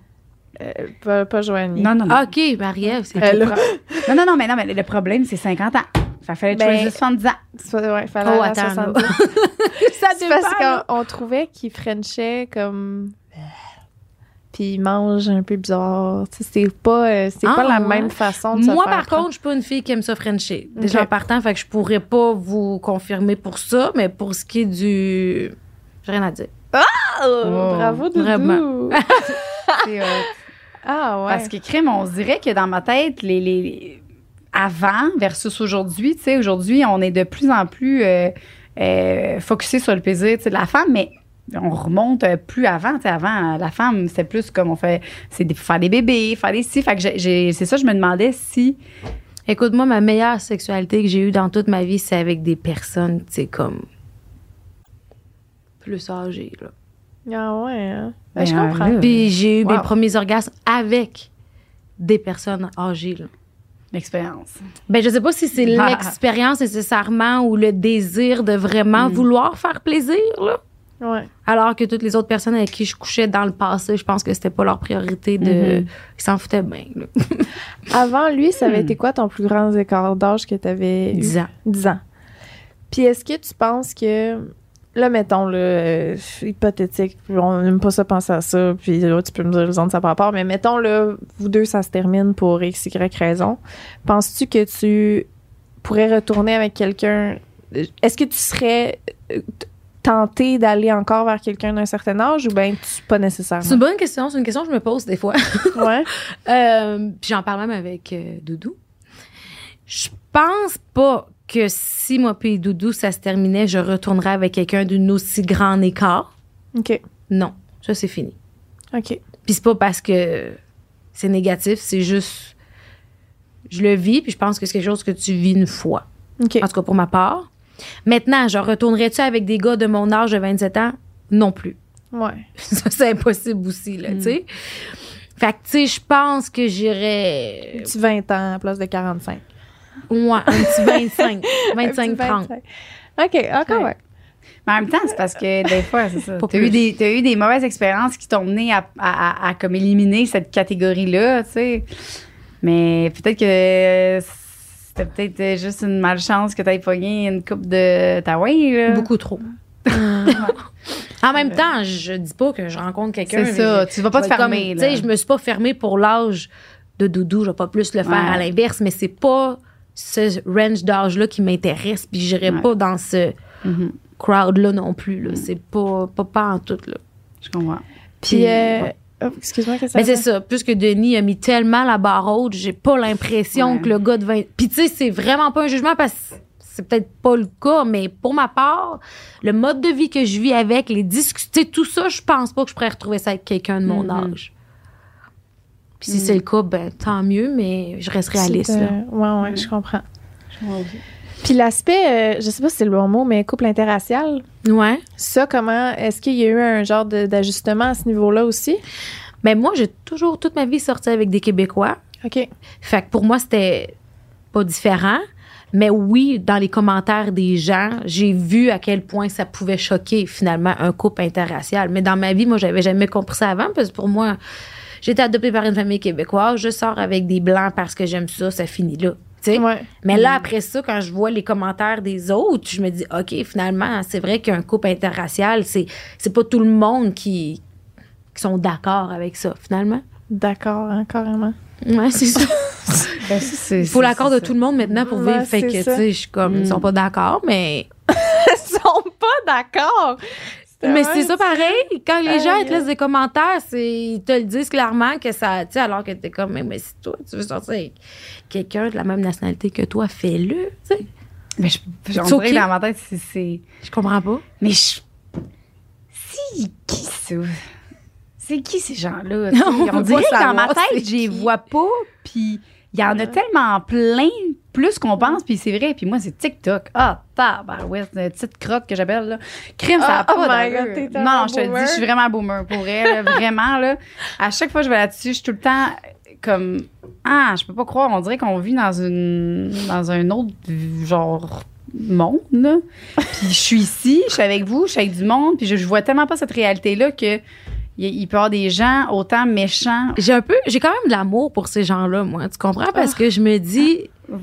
Euh, pas, pas Joanie. Non, non, non. Ah, OK, Marie-Ève, c'est tout. [laughs] non, non, non, mais non, mais le problème, c'est 50 ans. Ça fallait Ben, choisir 70 ans. Ouais, fallait Oh, attends, là. [laughs] 70. Ça C'est parce qu'on on trouvait qu'il frenchait comme. Puis il mange un peu bizarre. C'est pas, euh, c'est Ah, pas la ouais. même façon de se Moi, faire par prendre. contre, je suis pas une fille qui aime ça Frencher. Déjà en partant, fait que je pourrais pas vous confirmer pour ça, mais pour ce qui est du. J'ai rien à dire. Oh, Oh, bravo, Doudou. vraiment. [laughs] C'est, Ah ouais. Parce que crime, on se dirait que dans ma tête, les, les- les- avant versus aujourd'hui, tu sais, aujourd'hui, on est de plus en plus euh, euh, focusé sur le plaisir de la femme, mais on remonte euh, plus avant. Tu sais, avant, euh, la femme, c'était plus comme on fait, c'est des- faire des bébés, faire des si. Fait que c'est ça, je me demandais si. Écoute, moi, ma meilleure sexualité que j'ai eue dans toute ma vie, c'est avec des personnes, tu sais, comme. plus âgées, là. Ah ouais, hein? Ben, Ben, je comprends. là, Puis j'ai eu mes premiers orgasmes avec des personnes âgées, là. L'expérience. Ben, je sais pas si c'est Ah. [laughs] l'expérience nécessairement ou le désir de vraiment Mm. vouloir faire plaisir, là. Ouais. Alors que toutes les autres personnes avec qui je couchais dans le passé, je pense que c'était pas leur priorité de. Mhm. Ils s'en foutaient bien, là. [laughs] Avant lui, ça avait été quoi ton plus grand écart d'âge que tu avais 10 ans. 10 ans. Puis est-ce que tu penses que là mettons là euh, hypothétique, on n'aime pas ça penser à ça, puis là tu peux me dire les autres ça par rapport, mais mettons là vous deux ça se termine pour x y raison. Penses-tu que tu pourrais retourner avec quelqu'un? Est-ce que tu serais t- tenté d'aller encore vers quelqu'un d'un certain âge ou tu pas C'est une nécessairement bonne question. C'est une question que je me pose des fois. [laughs] Ouais. [laughs] Euh, puis j'en parle même avec euh, Doudou. Je pense pas que si moi puis Doudou, ça se terminait, je retournerais avec quelqu'un d'une aussi grande écart. OK. Non, ça c'est fini. OK. Puis c'est pas parce que c'est négatif, c'est juste je le vis puis je pense que c'est quelque chose que tu vis une fois. OK. En tout cas pour ma part. Maintenant, je retournerais-tu avec des gars de mon âge de 27 ans? Non plus. Ouais. [laughs] Ça c'est impossible aussi là, tu sais. Fait que tu sais, je pense que j'irais Tu 20 ans à la place de 45. Ouais, un petit [laughs] 25, Un petit 25, 30. 25. OK, encore, Ouais. ouais. Mais en même temps, c'est parce que des fois, c'est ça. [laughs] T'as eu, des, t'as eu des mauvaises expériences qui t'ont mené à, à, à- à comme éliminer cette catégorie-là, tu sais. Mais peut-être que c'était peut-être juste une malchance que t'aies pogné une coupe de Taouin, là. Beaucoup trop. [laughs] en même temps, je dis pas que je rencontre quelqu'un. C'est ça. je- Tu vas pas je te fermer, Tu sais, je me suis pas fermée pour l'âge de Doudou. Je vais pas plus le faire Ouais. à l'inverse, mais c'est pas ce range d'âge-là qui m'intéresse. Puis j'irai Ouais. pas dans ce Mhm. crowd-là non plus. Là. C'est pas, pas, pas en tout. Là. Je comprends. Puis, Puis, euh, ouais. Oh, excuse-moi, qu'est-ce que Mais c'est ça. Puisque Denis a mis tellement la barre haute, j'ai pas l'impression Ouais. que le gars de 20. Puis tu sais, c'est vraiment pas un jugement parce que c'est peut-être pas le cas, mais pour ma part, le mode de vie que je vis avec, les discuter, tout ça, je pense pas que je pourrais retrouver ça avec quelqu'un de mon Mhm. âge. Puis si c'est le cas, ben tant mieux, mais je reste réaliste. Là. ouais, ouais, je comprends. Je comprends. Puis l'aspect, euh, je sais pas si c'est le bon mot, mais couple interracial, Ouais. ça, comment, est-ce qu'il y a eu un genre d'ajustement à ce niveau-là aussi? Mais moi, j'ai toujours toute ma vie sorti avec des Québécois. OK. Fait que pour moi, c'était pas différent. Mais oui, dans les commentaires des gens, j'ai vu à quel point ça pouvait choquer finalement un couple interracial. Mais dans ma vie, moi, j'avais jamais compris ça avant parce que pour moi, j'étais adoptée par une famille québécoise, je sors avec des blancs parce que j'aime ça, ça finit là. Ouais. Mais là, après ça, quand je vois les commentaires des autres, je me dis, OK, finalement, c'est vrai qu'un couple interracial, c'est, c'est pas tout le monde qui, qui sont d'accord avec ça, finalement. D'accord, hein, carrément. Ouais, c'est ça. [laughs] Ben, c'est- Il faut l'accord de tout le monde maintenant pour vivre. Ouais, fait que, tu sais, je suis comme, Mm. [laughs] ils sont pas d'accord, mais. Ils sont pas d'accord! Mais c'est ça pareil. Quand les gens te laissent des commentaires, c'est, ils te le disent clairement que ça, tu alors que t'es comme, mais, mais si toi, tu veux sortir avec quelqu'un de la même nationalité que toi, fais-le, tu sais. Mais je, je- on C'est dirait ok. que dans ma tête, c'est-. Je comprends pas. Mais je. Si, qui ça? C'est qui ces gens-là? [laughs] On dirait que dans ma tête, je les vois pas. Puis il y en a tellement plein, plus qu'on pense. Puis c'est vrai. Puis moi, c'est TikTok. Ah, tabarouette, une petite crotte que j'appelle. là. Crime, ça a Ah, pas oh my. God, Non, je te le dis, je suis vraiment boomer. Pour là, vraiment. Là, à chaque fois que je vais là-dessus, je suis tout le temps comme... Ah, je peux pas croire. On dirait qu'on vit dans une dans un autre genre monde, là. Puis je suis ici, je suis avec vous, je suis avec du monde, puis je, je vois tellement pas cette réalité-là que il peut y avoir des gens autant méchants. J'ai un peu, j'ai quand même de l'amour pour ces gens-là, moi. Tu comprends? Parce que je me dis, Tu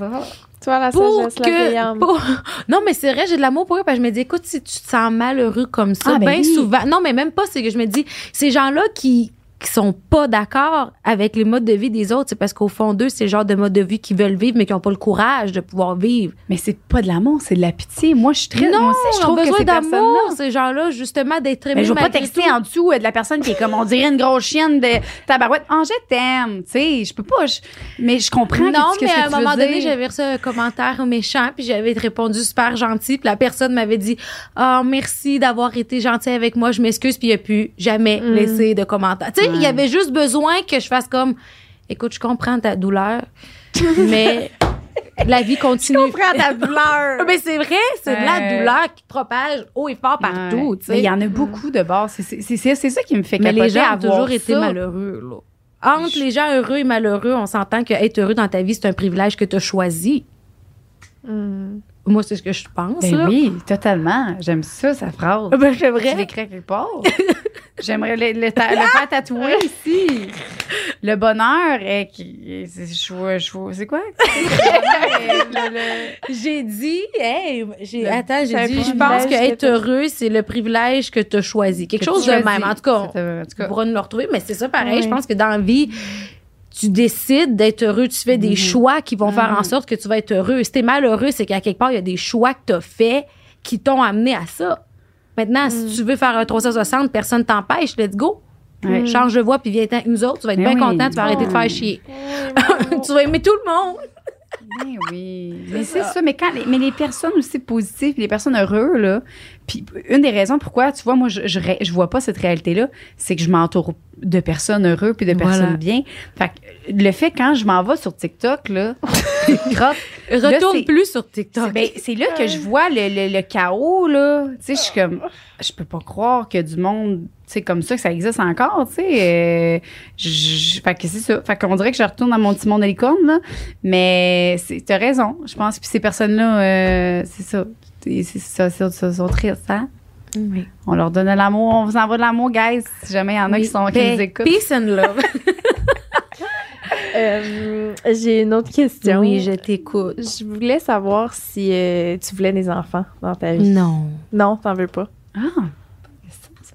vois, la pour sagesse, que. pour- [laughs] Non, mais c'est vrai, j'ai de l'amour pour eux parce que je me dis, écoute, si tu te sens malheureux comme ça, Ah, ben bien oui. souvent. Non, mais même pas, c'est que je me dis, ces gens-là qui, qui sont pas d'accord avec les modes de vie des autres, c'est parce qu'au fond d'eux, c'est le genre de mode de vie qu'ils veulent vivre, mais qui ont pas le courage de pouvoir vivre. Mais c'est pas de l'amour, c'est de la pitié. Moi, je suis très. non, moi aussi, je trouve que besoin ces d'amour, ces gens-là, justement, d'être aimés. Mais je vais pas texter tout. en dessous euh, de la personne qui est comme on dirait une grosse chienne de tabarouette. Oh, je t'aime. Tu sais, je peux pas. je- mais je comprends Non, que, tu- mais que à un veux moment donné, j'avais reçu un commentaire méchant, puis j'avais répondu super gentil, puis la personne m'avait dit "Ah, merci d'avoir été gentil avec moi, je m'excuse", puis il a pu jamais Mm. laisser de commentaire. Tu sais, il y avait juste besoin que je fasse comme "Écoute, je comprends ta douleur, [laughs] mais la vie continue." comprends ta douleur. [laughs] Mais c'est vrai, c'est de la douleur qui propage haut et fort partout, Ouais. tu Mais sais. il y en a beaucoup de base. C'est- C'est c'est- c'est ça qui me fait Mais capoter les gens ont toujours été ça. malheureux, là. Entre les gens heureux et malheureux, on s'entend que être heureux dans ta vie, c'est un privilège que tu as choisi. Hmm. Moi, c'est ce que je pense. Ben là. oui, totalement. J'aime ça, sa phrase. Ben, Je j'aimerais. l'écris quelque part. J'aimerais le, le, ta- le faire tatouer ici. Le bonheur est c'est- Je je quoi? [laughs] J'ai dit, hey, j'ai, attends, j'ai dit, je pense que que être t'as- heureux, c'est le privilège que tu as choisi. Quelque que chose de choisis. même. En tout cas, C'est- en tout on cas. pourra nous le retrouver, mais c'est ça pareil. Oui. Je pense que dans la vie, tu décides d'être heureux, tu fais des Mhm. choix qui vont faire en Mhm. sorte que tu vas être heureux. Si t'es malheureux, c'est qu'à quelque part, il y a des choix que tu as faits qui t'ont amené à ça. Maintenant, si tu veux faire un 360, personne t'empêche, let's go. Ouais. Change de voix puis viens avec nous autres, tu vas être Mais bien oui. content, tu vas arrêter de faire Ouais. chier. [laughs] tu vas aimer tout le monde. Ben oui. [laughs] Mais c'est ça. Mais, quand les, mais les personnes aussi positives, les personnes heureuses, là, puis une des raisons pourquoi, tu vois, moi, je, je, je vois pas cette réalité-là, c'est que je m'entoure de personnes heureuses puis de personnes Voilà. bien. Fait que le fait, quand je m'en vais sur TikTok, là, [laughs] c'est. Retourne c'est- plus sur TikTok. Ben, c'est là que je vois le, le, le chaos, là. Tu sais, je suis comme, je peux pas croire que du monde, tu sais, comme ça, que ça existe encore, tu sais. Euh, je- je- fait que c'est ça. Fait qu'on dirait que je retourne dans mon petit monde de licorne, là. Mais c'est- t'as raison, je pense. Puis ces personnes-là, euh, c'est ça. Ça, c'est ça, sont tristes, hein? Oui. On leur donne de l'amour, on vous envoie de l'amour, guys. Si jamais il y en a qui, sont, qui Ben, nous écoutent. Peace and love. [laughs] Euh, J'ai une autre question. oui, je t'écoute. Je voulais savoir si euh, tu voulais des enfants dans ta vie. Non. Non, t'en veux pas? Ah!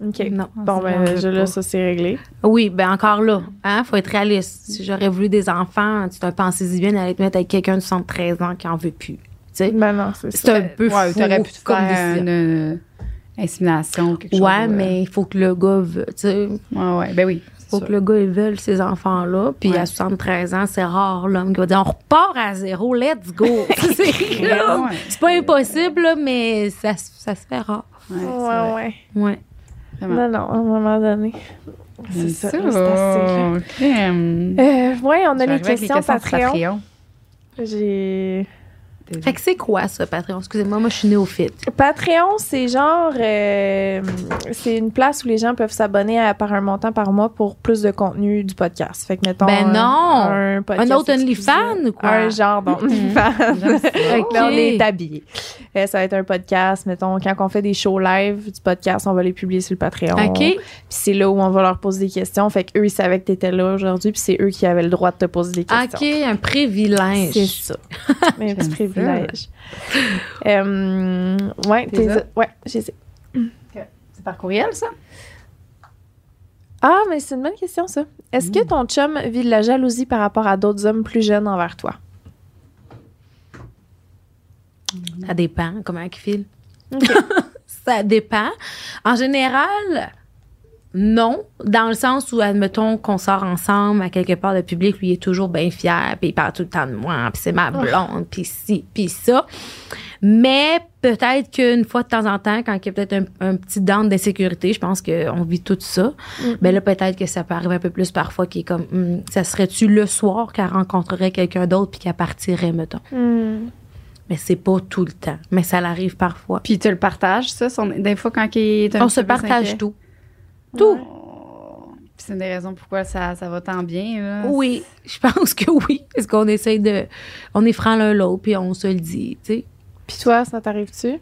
OK. Non. Bon, Ça, ben, veut là, ça, c'est réglé. Oui, ben encore là, hein, faut être réaliste. Si j'aurais voulu des enfants, tu te pensé bien d'aller te mettre avec quelqu'un de 73 ans qui en veut plus. Tu sais, Ben non, c'est c'est ça. un peu Ouais, fou t'aurais pu te comme faire décision. une, euh, insémination ou quelque chose. Ouais, euh, mais il faut que le gars veuille, tu sais, Ouais, ouais, ben oui. c'est faut sûr. que le gars il veuille ces enfants-là. Puis Ouais. à 73 ans, c'est rare l'homme qui va dire on repart à zéro, let's go. [laughs] c'est Ouais. c'est pas impossible, là, mais ça, ça se fait rare. Ouais, c'est Ouais, ouais. Ouais. Vraiment. Non, non, à un moment donné. C'est ça. là, c'est assez, là. Crème. Euh, ouais, on a les arriver avec questions sur Patreon. J'ai. Fait que c'est quoi ça, Patreon? Excusez-moi, moi je suis néophyte. Patreon, c'est genre. euh, c'est une place où les gens peuvent s'abonner à, par un montant par mois pour plus de contenu du podcast. Fait que, mettons. Ben non! Un, podcast Un autre. OnlyFans ou quoi? Un genre d'OnlyFans. [laughs] Fait que là, on est habillés. Euh, ça va être un podcast. Mettons, quand on fait des shows live du podcast, on va les publier sur le Patreon. OK? Puis c'est là où on va leur poser des questions. Fait qu'eux, ils savaient que t'étais là aujourd'hui. Puis c'est eux qui avaient le droit de te poser des questions. OK, un privilège. C'est ça. [laughs] un petit privilège. Euh, ouais, T'es ça? ouais, j'ai C'est par courriel, ça? Ah, mais c'est une bonne question, ça. Est-ce que ton chum vit de la jalousie par rapport à d'autres hommes plus jeunes envers toi? Ça dépend, comment il file. OK. [laughs] Ça dépend. En général, non, dans le sens où, admettons qu'on sort ensemble à quelque part, le public, lui, est toujours bien fier, puis il parle tout le temps de moi, puis c'est ma blonde, puis ci, puis ça. Mais peut-être qu'une fois de temps en temps, quand il y a peut-être un, un petit down d'insécurité, je pense qu'on vit tout ça, ben là, peut-être que ça peut arriver un peu plus parfois, qui est comme, Hum, ça serait-tu le soir qu'elle rencontrerait quelqu'un d'autre, puis qu'elle partirait, mettons. Hmm. Mais c'est pas tout le temps, mais ça l'arrive parfois. Puis tu le partages, ça? Son, des fois, quand il est un On se partage tout. Tout. Puis c'est une des raisons pourquoi ça, ça va tant bien. Là. Oui, je pense que oui. Parce qu'on essaye de. On est franc l'un l'autre, puis on se le dit, tu sais. Puis toi, ça t'arrive-tu?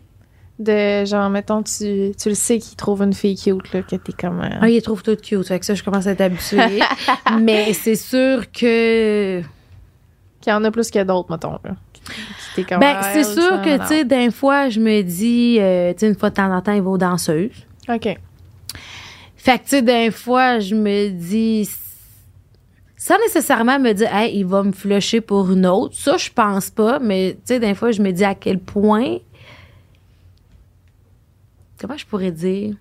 De genre, mettons, tu, tu le sais qu'il trouve une fille cute, là, que t'es comme. euh, Ah, il trouve tout cute. Fait que ça, je commence à être habituée. [laughs] Mais c'est sûr que. Qu'il y en a plus que d'autres, mettons, là. Ben, c'est sûr que, tu sais, d'un fois, je me dis, euh, tu sais, une fois de temps en temps, il va aux danseuses. OK. Fait que, tu sais, d'un fois, je me dis, sans nécessairement me dire, hey, il va me flusher pour une autre. Ça, je pense pas, mais, tu sais, d'un fois, je me dis à quel point. Comment je pourrais dire?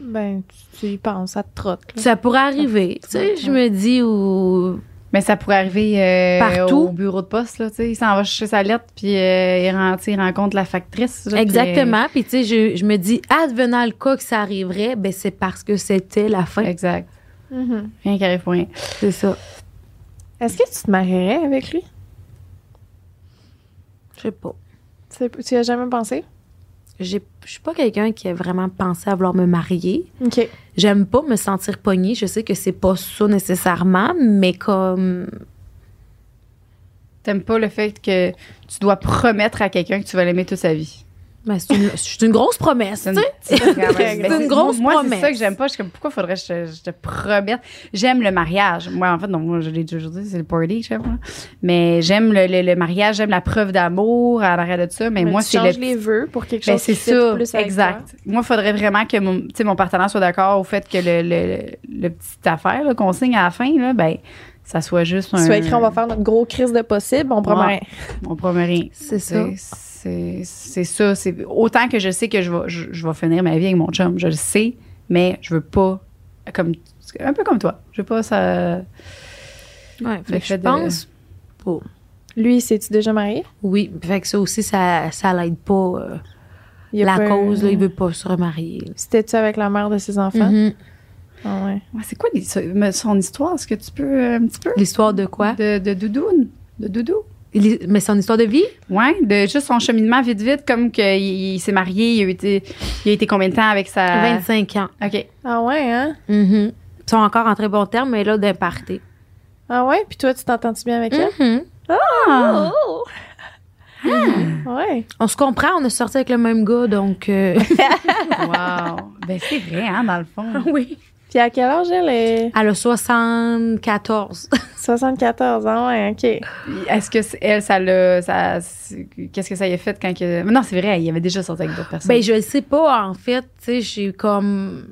Ben, tu, tu y penses, ça te trotte. là. Ça pourrait arriver. Tu sais, je me dis, ou. Mais ça pourrait arriver euh, Partout. au bureau de poste, là, tu sais. Il s'en va chercher sa lettre, puis euh, il, ren- tu sais, il rencontre la factrice. là, Exactement. Puis, tu sais, je, je me dis, advenant le cas que ça arriverait, ben, c'est parce que c'était la fin. exact. Mhm. Rien qui arrive pour rien. C'est ça. Est-ce que tu te marierais avec lui? Je sais pas. Tu sais- tu y as jamais pensé? J'ai- Je suis pas quelqu'un qui a vraiment pensé à vouloir me marier. OK. J'aime pas me sentir pognée. Je sais que c'est pas ça nécessairement, mais comme. T'aimes pas le fait que tu dois promettre à quelqu'un que tu vas l'aimer toute sa vie? Ben, c'est une, c'est une grosse promesse, C'est tu une, sais. [laughs] c'est C'est ben, une grosse moi, promesse. c'est ça que j'aime pas. Je suis comme, pourquoi faudrait que je te, je te promette? J'aime le mariage. Moi, en fait, donc, moi, je l'ai dit aujourd'hui, c'est le party, je sais pas. Mais j'aime le, le, le mariage, j'aime la preuve d'amour à l'arrière de ça. Mais, moi, tu c'est changes le les vœux pour quelque Ben, chose c'est qui fit ça, plus avec exact. Moi, il faudrait vraiment que mon, tu sais, mon partenaire soit d'accord au fait que le, le, le petite affaire là, qu'on signe à la fin, là, ben, ça soit juste toi. un. Tu vas écrire, on va faire notre gros crise de possible, on promet Ouais. rien. On promet rien. C'est ça. C'est- ça. C'est autant que je sais que je vais, je, je vais finir ma vie avec mon chum. Je le sais, mais je veux pas comme un peu comme toi. Je veux pas ça. Ouais, fait que je de- pense. pas. Lui, c'est-tu déjà marié? Oui, fait que ça aussi, ça, ça l'aide pas. euh, Il y a la pas cause, un- là, il veut pas se remarier. C'était-tu avec la mère de ses enfants? Mhm. Ah ouais. Ouais, c'est quoi son histoire Est-ce que tu peux euh, un petit peu? L'histoire de quoi? de, de doudoune, de doudou? Mais son histoire de vie? Ouais, de juste son cheminement vite vite comme qu'il il s'est marié. Il a été, il a été combien de temps avec sa 25 ans. Ok. Ah ouais, hein? Mhm. Ils sont encore en très bon terme, mais là, d'un party. Ah ouais? Puis toi, tu t'entends-tu bien avec elle? Oh! Ouais. On se comprend, on est sorti avec le même gars, donc. euh, [laughs] Wow. ben c'est vrai hein dans le fond. [laughs] oui. Puis à quel âge elle est? Elle a 74. 74 [laughs] ans, ouais, OK. Est-ce que elle, ça l'a. Ça, Qu'est-ce que ça y a fait quand que. Non, c'est vrai, il y avait déjà sorti avec d'autres personnes. Ben, je le sais pas, en fait. Tu sais, j'ai comme.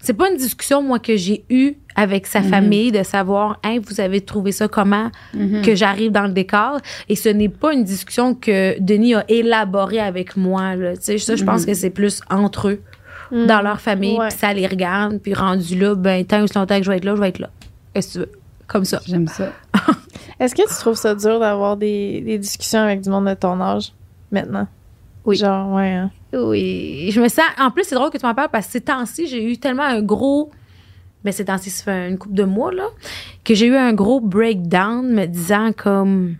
C'est pas une discussion, moi, que j'ai eue avec sa Mhm. famille de savoir, hey, vous avez trouvé ça comment Mhm. que j'arrive dans le décor. Et ce n'est pas une discussion que Denis a élaborée avec moi, là. Tu sais, ça, je pense Mhm. que c'est plus entre eux, Mm. dans leur famille, puis ça les regarde, puis rendu là, ben, tant aussi longtemps que je vais être là, je vais être là. Qu'est-ce que tu veux? Comme ça. J'aime ça. [laughs] Est-ce que tu trouves ça dur d'avoir des, des discussions avec du monde de ton âge maintenant? Oui. Genre, ouais. hein. Oui, je me sens. En plus, c'est drôle que tu m'en parles parce que ces temps-ci, j'ai eu tellement un gros. Mais ces temps-ci, ça fait une couple de mois, là, que j'ai eu un gros breakdown me disant comme.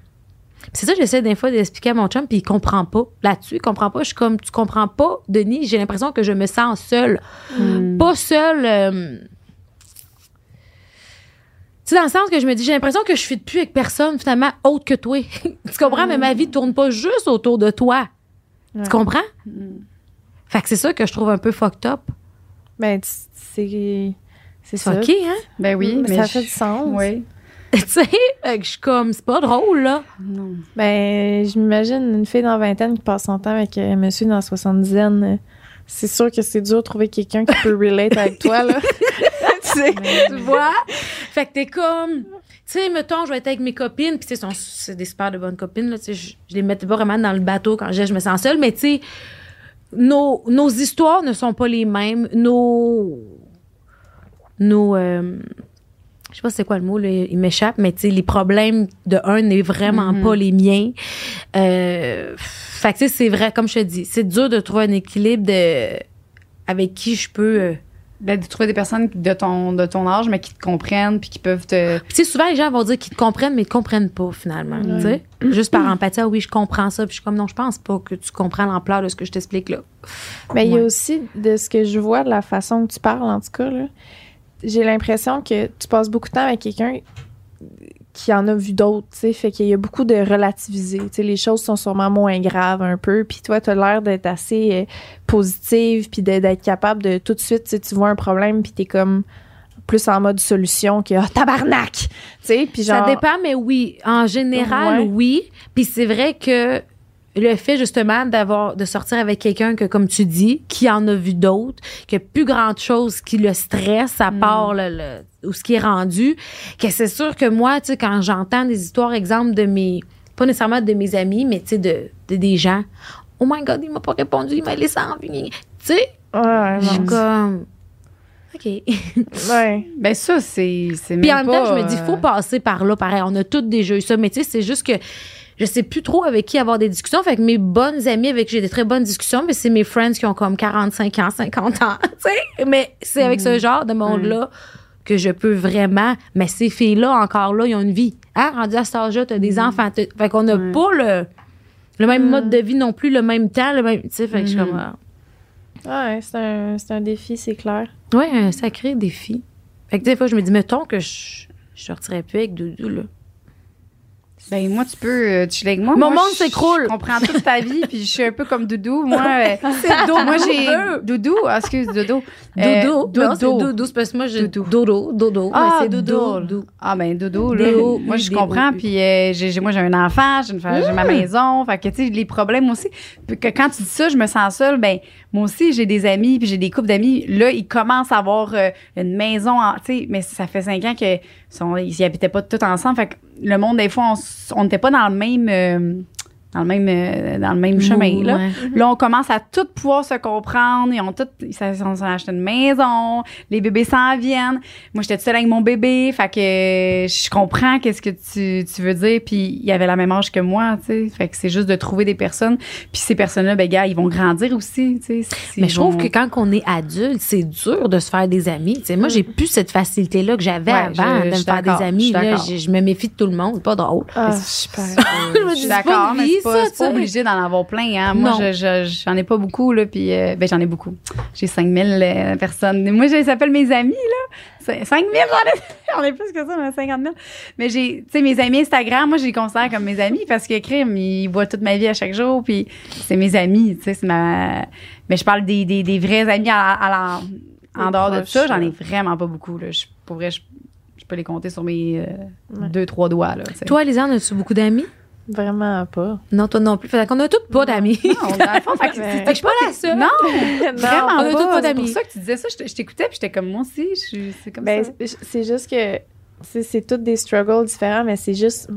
C'est ça, j'essaie des fois d'expliquer à mon chum, puis il comprend pas. Là-dessus, il comprend pas. Je suis comme, tu comprends pas, Denis. J'ai l'impression que je me sens seule. Mm. Pas seule. euh, Tu sais, dans le sens que je me dis, j'ai l'impression que je suis plus avec personne, finalement, autre que toi. [laughs] tu comprends? Mais ma vie tourne pas juste autour de toi. Ouais. Tu comprends? Mm. Fait que c'est ça que je trouve un peu fucked up. Ben, c'est. C'est C'est ça. fucké, hein? Ben oui, Mais mais. ça je- fait du sens. Oui. [laughs] tu sais, fait que je suis comme, c'est pas drôle, là. Non. Ben, je m'imagine une fille dans la vingtaine qui passe son temps avec un monsieur dans la soixante-dizaine. C'est sûr que c'est dur de trouver quelqu'un qui peut relate avec toi, là. [laughs] tu sais. [laughs] tu vois? Fait que t'es comme, tu sais, mettons, je vais être avec mes copines, puis tu sais, c'est des super de bonnes copines, là, tu sais, je, je les mettais pas vraiment dans le bateau quand je, je me sens seule, mais tu sais, nos, nos histoires ne sont pas les mêmes, nos, nos, euh, je sais pas c'est quoi le mot, là, il m'échappe, mais tu sais, les problèmes de un n'est vraiment Mhm. pas les miens. Euh, fait que tu sais, c'est vrai, comme je te dis, c'est dur de trouver un équilibre de, avec qui je peux, euh, Ben, de trouver des personnes de ton, de ton âge, mais qui te comprennent, puis qui peuvent te. Puis, tu sais, souvent, les gens vont dire qu'ils te comprennent, mais ils te comprennent pas, finalement. Tu sais. [clears throat] Juste par empathie, ah oui, je comprends ça. Puis, je suis comme, non, je pense pas que tu comprends l'ampleur de ce que je t'explique là. Mais il y a aussi, de ce que je vois, de la façon que tu parles, en tout cas, là, j'ai l'impression que tu passes beaucoup de temps avec quelqu'un qui en a vu d'autres, tu sais, fait qu'il y a beaucoup de relativiser. Tu sais, les choses sont sûrement moins graves un peu, puis toi, t'as l'air d'être assez euh, positive, puis d'être capable de tout de suite, tu tu vois un problème, puis t'es comme plus en mode solution que ah, tabarnak, tu sais, puis genre Ça dépend, mais oui. En général, Ouais. oui. Puis, c'est vrai que le fait justement d'avoir de sortir avec quelqu'un que comme tu dis qui en a vu d'autres que plus grande chose qui le stresse à part le, le- ou ce qui est rendu que c'est sûr que moi tu sais quand j'entends des histoires exemple de mes pas nécessairement de mes amis mais tu sais de, de des gens oh my god il m'a pas répondu il m'a laissé en vie tu sais? Ouais, je suis comme OK. Ouais. Ben ça, c'est c'est Puis en même temps, pas, je me dis, euh, faut passer par là, pareil. On a toutes déjà eu ça. Mais tu sais, c'est juste que je sais plus trop avec qui avoir des discussions. Fait que mes bonnes amies avec qui j'ai des très bonnes discussions, mais c'est mes friends qui ont comme 45 ans, 50 ans. [laughs] Tu sais, mais c'est avec ce genre de monde-là que je peux vraiment. Mais ces filles-là, encore là, ils ont une vie. Hein, rendu à cet âge-là, t'as des enfants. t'as- Fait qu'on n'a pas le, le même mode de vie non plus, le même temps, le même. Tu sais, fait que je suis comme. ah. Ouais, c'est un, c'est un défi, c'est clair. Ouais, un sacré défi. Fait que des fois, je me dis, mettons que je, je sortirais plus avec Doudou, là. Ben moi, tu peux euh, tu avec moi. Mon Moi, monde s'écroule. Je comprends toute ta vie, puis je suis un peu comme Doudou. Moi, euh, [laughs] Doudou moi j'ai. Doudou. ah, excuse. Dodo. Euh, Non, c'est Dodo. C'est parce que moi, j'ai Dodo. Dodo. Ah, c'est Dodo. Ah ben Dodo là. Moi je comprends puis euh, j'ai moi j'ai un enfant, j'ai une j'ai ma maison, fait que tu sais les problèmes aussi. Puis que quand tu dis ça, je me sens seule, ben moi aussi j'ai des amis puis j'ai des couples d'amis, là ils commencent à avoir euh, une maison tu sais mais ça fait cinq ans que sont ils y habitaient pas tous ensemble, fait que le monde des fois on n'était pas dans le même euh, dans le même euh, dans le même chemin là. Ouais. Là, on commence à tout pouvoir se comprendre. Ils ont tout, ils s'en acheté une maison. Les bébés s'en viennent. Moi, j'étais toute seule avec mon bébé. Fait que je comprends qu'est-ce que tu, tu veux dire. Puis, il y avait la même âge que moi, tu sais. Fait que c'est juste de trouver des personnes. Puis, ces personnes-là, ben, gars, ils vont grandir aussi, tu sais. Mais je trouve vont- que quand on est adulte, c'est dur de se faire des amis. Tu sais, moi, j'ai plus cette facilité-là que j'avais Ouais, avant je- de je me faire des amis. Là, je, je me méfie de tout le monde. Pas drôle. Ah, [laughs] super. Je me Je dis, suis d'accord, pas, ça, pas obligé d'en avoir plein. Hein. Moi, Non. je, je- j'en ai pas beaucoup, là, puis euh, ben, j'en ai beaucoup. J'ai 5000 euh, personnes. Moi, je les appelle mes amis, là. C'est- 5000, j'en ai, [laughs] j'en ai plus que ça, mais 50 000. Mais j'ai, tu sais, mes amis Instagram, moi, je les considère comme mes amis parce que crime, ils voient toute ma vie à chaque jour, puis c'est mes amis, tu sais, c'est ma... Mais je parle des, des, des vrais amis à, la- à la- en dehors de proches, ça, j'en ai vraiment pas beaucoup, là. Je, pour vrai, je, je peux les compter sur mes euh, Ouais. deux, trois doigts, là. Toi, Lisanne, as-tu beaucoup d'amis? Vraiment pas. Non, toi non plus. Fait qu'on a toutes pas d'amis. Non, dans le fond, fait que [laughs] Fait je suis pas la seule. Non, [laughs] Non, vraiment on a tous pas pas. C'est d'amis. pour ça que tu disais ça. Je t'écoutais puis j'étais comme moi aussi. je suis- C'est comme Ben, ça. c'est- juste que c'est c'est tous des struggles différents, mais c'est juste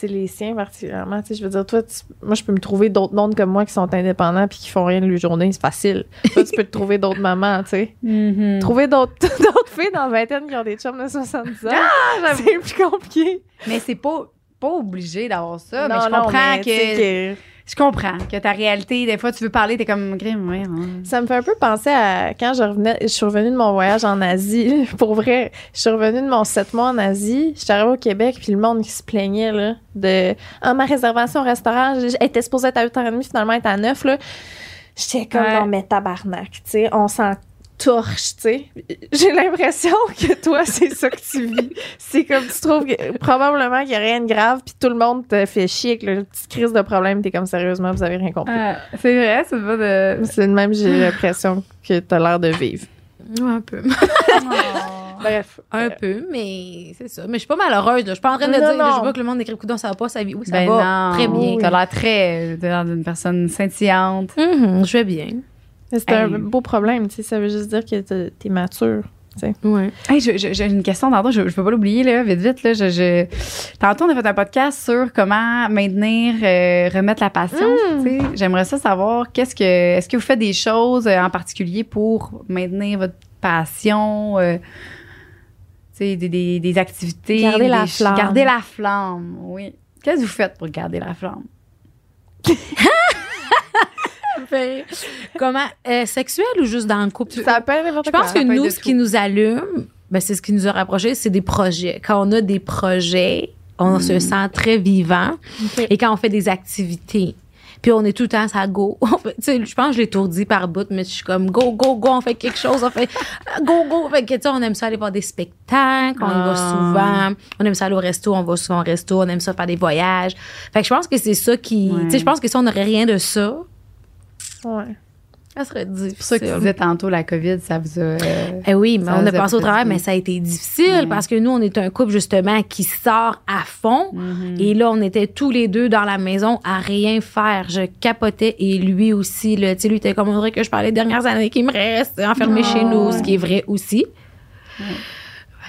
tu les siens particulièrement. Tu sais, je veux dire, toi, tu- moi, je peux me trouver d'autres mondes comme moi qui sont indépendants puis qui font rien de leur journée. C'est facile. Toi, tu peux te trouver d'autres mamans, tu sais. Mhm. Trouver d'autres [laughs] d'autres filles dans la vingtaine qui ont des chums de 70 ans, Ah, c'est plus compliqué. Mais c'est pas, pas obligé d'avoir ça. mais Non, je non, comprends mais tu sais que, que- Je comprends que ta réalité, des fois, tu veux parler, t'es comme Grim, ouais. hein. Ça me fait un peu penser à quand je revenais, je suis revenue de mon voyage en Asie. [laughs] Pour vrai, je suis revenue de mon sept mois en Asie. J'étais arrivée au Québec, puis le monde qui se plaignait là, de ah, ma réservation au restaurant, était supposée être à 8h30, finalement elle est à 9 là. J'étais comme Ouais. non mais tabarnak, tu sais, on s'en torche, tu sais. J'ai l'impression que toi, c'est ça que tu vis. C'est comme tu trouves que, probablement qu'il n'y a rien de grave, puis tout le monde te fait chier avec le petite crise de problème, t'es comme sérieusement, vous avez rien compris. Ah, c'est vrai, c'est pas de. C'est de même, j'ai l'impression que t'as l'air de vivre. Ouais, un peu. [laughs] Bref. Un peu, mais c'est ça. Mais je suis pas malheureuse. là. Je suis pas en train de Non, dire, non. je vois que le monde écrit coudon, ça va pas, ça vie. Oui, ça Ben va. non. Très bien. T'as l'air très. T'as l'air d'une personne scintillante. Mhm, je vais bien. C'est Hey. un beau problème, tu sais. Ça veut juste dire que t'es t'es mature. Ouais. Hey, j'ai une question tantôt, je, je peux pas l'oublier, là, vite, vite. Là, je, je- Tantôt, on a fait un podcast sur comment maintenir, euh, remettre la passion. tu sais. J'aimerais ça savoir, qu'est-ce que, est-ce que vous faites des choses euh, en particulier pour maintenir votre passion? euh, des, des, des activités. Garder la flamme. Garder la flamme, oui. Qu'est-ce que vous faites pour garder la flamme? [laughs] Fait- [laughs] Comment euh, sexuel ou juste dans le couple? Ça peut être n'importe Je pense quoi. que nous, ce tout. qui nous allume, ben, c'est ce qui nous a rapprochés, c'est des projets. Quand on a des projets, on se sent très vivant. Et quand on fait des activités, puis on est tout le temps ça go. [laughs] Je pense que je l'étourdis par bout, mais je suis comme go, go, go, on fait quelque chose, on fait go, go. Fait que, tu sais, on aime ça aller voir des spectacles, on y va Ah. souvent. On aime ça aller au resto, on va souvent au resto, on aime ça faire des voyages. Fait que je pense que c'est ça qui. Ouais. Tu sais, je pense que si on n'aurait rien de ça, Ouais. Ça serait difficile. C'est pour ça que tu disais tantôt, la COVID, ça vous a. euh, Eh oui, mais on a passé au dit. mais ça a été difficile Ouais. parce que nous, on est un couple justement qui sort à fond. Mhm. Et là, on était tous les deux dans la maison à rien faire. Je capotais et lui aussi. Là, tu sais, lui était comme on dirait que je parlais des dernières années qui me restent enfermé Oh, chez nous, ouais. ce qui est vrai aussi.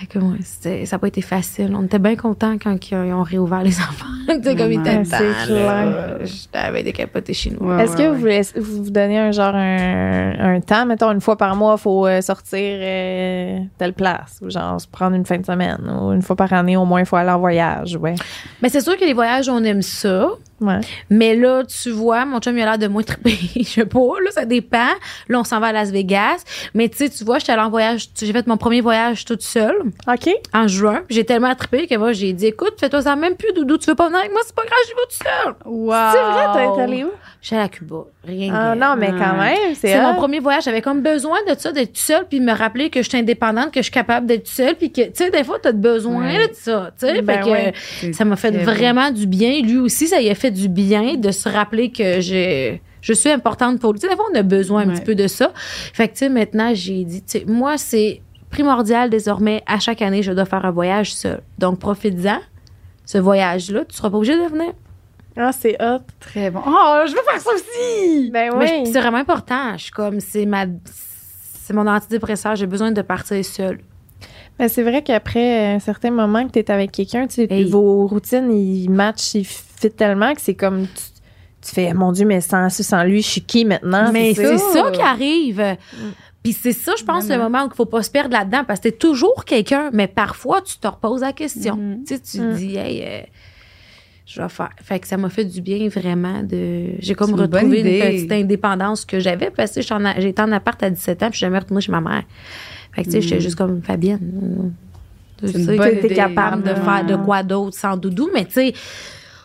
Que, ouais, c'était- ça n'a pas été facile. On était bien contents quand ils ont, ils ont réouvert les [laughs] enfants. tu sais, comme il c'est là. J'avais décapoté chez nous. Ouais, Est-ce ouais, que ouais. vous voulez vous vous donnez un genre un, un temps, mettons une fois par mois, faut euh, sortir euh, telle place ou genre se prendre une fin de semaine ou une fois par année au moins il faut aller en voyage, ouais. Mais c'est sûr que les voyages, on aime ça. Ouais. Mais là, tu vois, mon chum, il a l'air de moins triper. [laughs] Je sais pas, là, ça dépend. Là, on s'en va à Las Vegas. Mais tu sais, tu vois, j'étais allée en voyage. J'ai fait mon premier voyage toute seule OK. en juin. J'ai tellement trippé que moi, j'ai dit, écoute, fais-toi ça même plus, Doudou. Tu veux pas venir avec moi? C'est pas grave, j'y vais toute seule. Wow. C'est vrai, t'as été allé où? Allée à Cuba. Rien Ah non, mais quand même, c'est C'est mon premier voyage. J'avais comme besoin de ça, d'être seule, puis de me rappeler que je suis indépendante, que je suis capable d'être seule, puis que, tu sais, des fois, t'as besoin de ça, tu sais. Ben fait que ouais. C'est ça m'a fait vraiment du bien. Lui aussi, ça lui a fait du bien de se rappeler que je, je suis importante pour lui. Tu sais, des fois, on a besoin un Ouais. petit peu de ça. Fait que, tu sais, maintenant, j'ai dit, tu sais, moi, c'est primordial désormais, à chaque année, je dois faire un voyage seul. Donc, profite-en. Ce voyage-là, tu seras pas obligé de venir. Ah, c'est hot. Très bon. Oh, je veux faire ça aussi! Ben Mais oui. c'est vraiment important. Je suis comme, c'est ma, c'est mon antidépresseur. J'ai besoin de partir seule. Mais c'est vrai qu'après un certain moment que tu es avec quelqu'un, tu sais, Hey. vos routines, ils matchent, ils fit tellement que c'est comme tu, tu fais mon dieu mais sans sans lui, je suis qui maintenant? Mais C'est ça qui arrive. Mm. Puis c'est ça, je pense, le moment où il faut pas se perdre là-dedans, parce que t'es toujours quelqu'un, mais parfois, tu te reposes la question. Mhm. Tu sais, tu te Mm. dis, hey, euh, je vais faire. Fait que ça m'a fait du bien, vraiment, de. J'ai comme une retrouvé une, petite indépendance que j'avais, parce que j'étais en- en appart à 17 ans, puis je suis jamais retournée chez ma mère. Fait que, tu sais, j'étais Mhm. juste comme Fabienne. Tu sais, t'es capable de faire de quoi d'autre sans doudou, mais tu sais,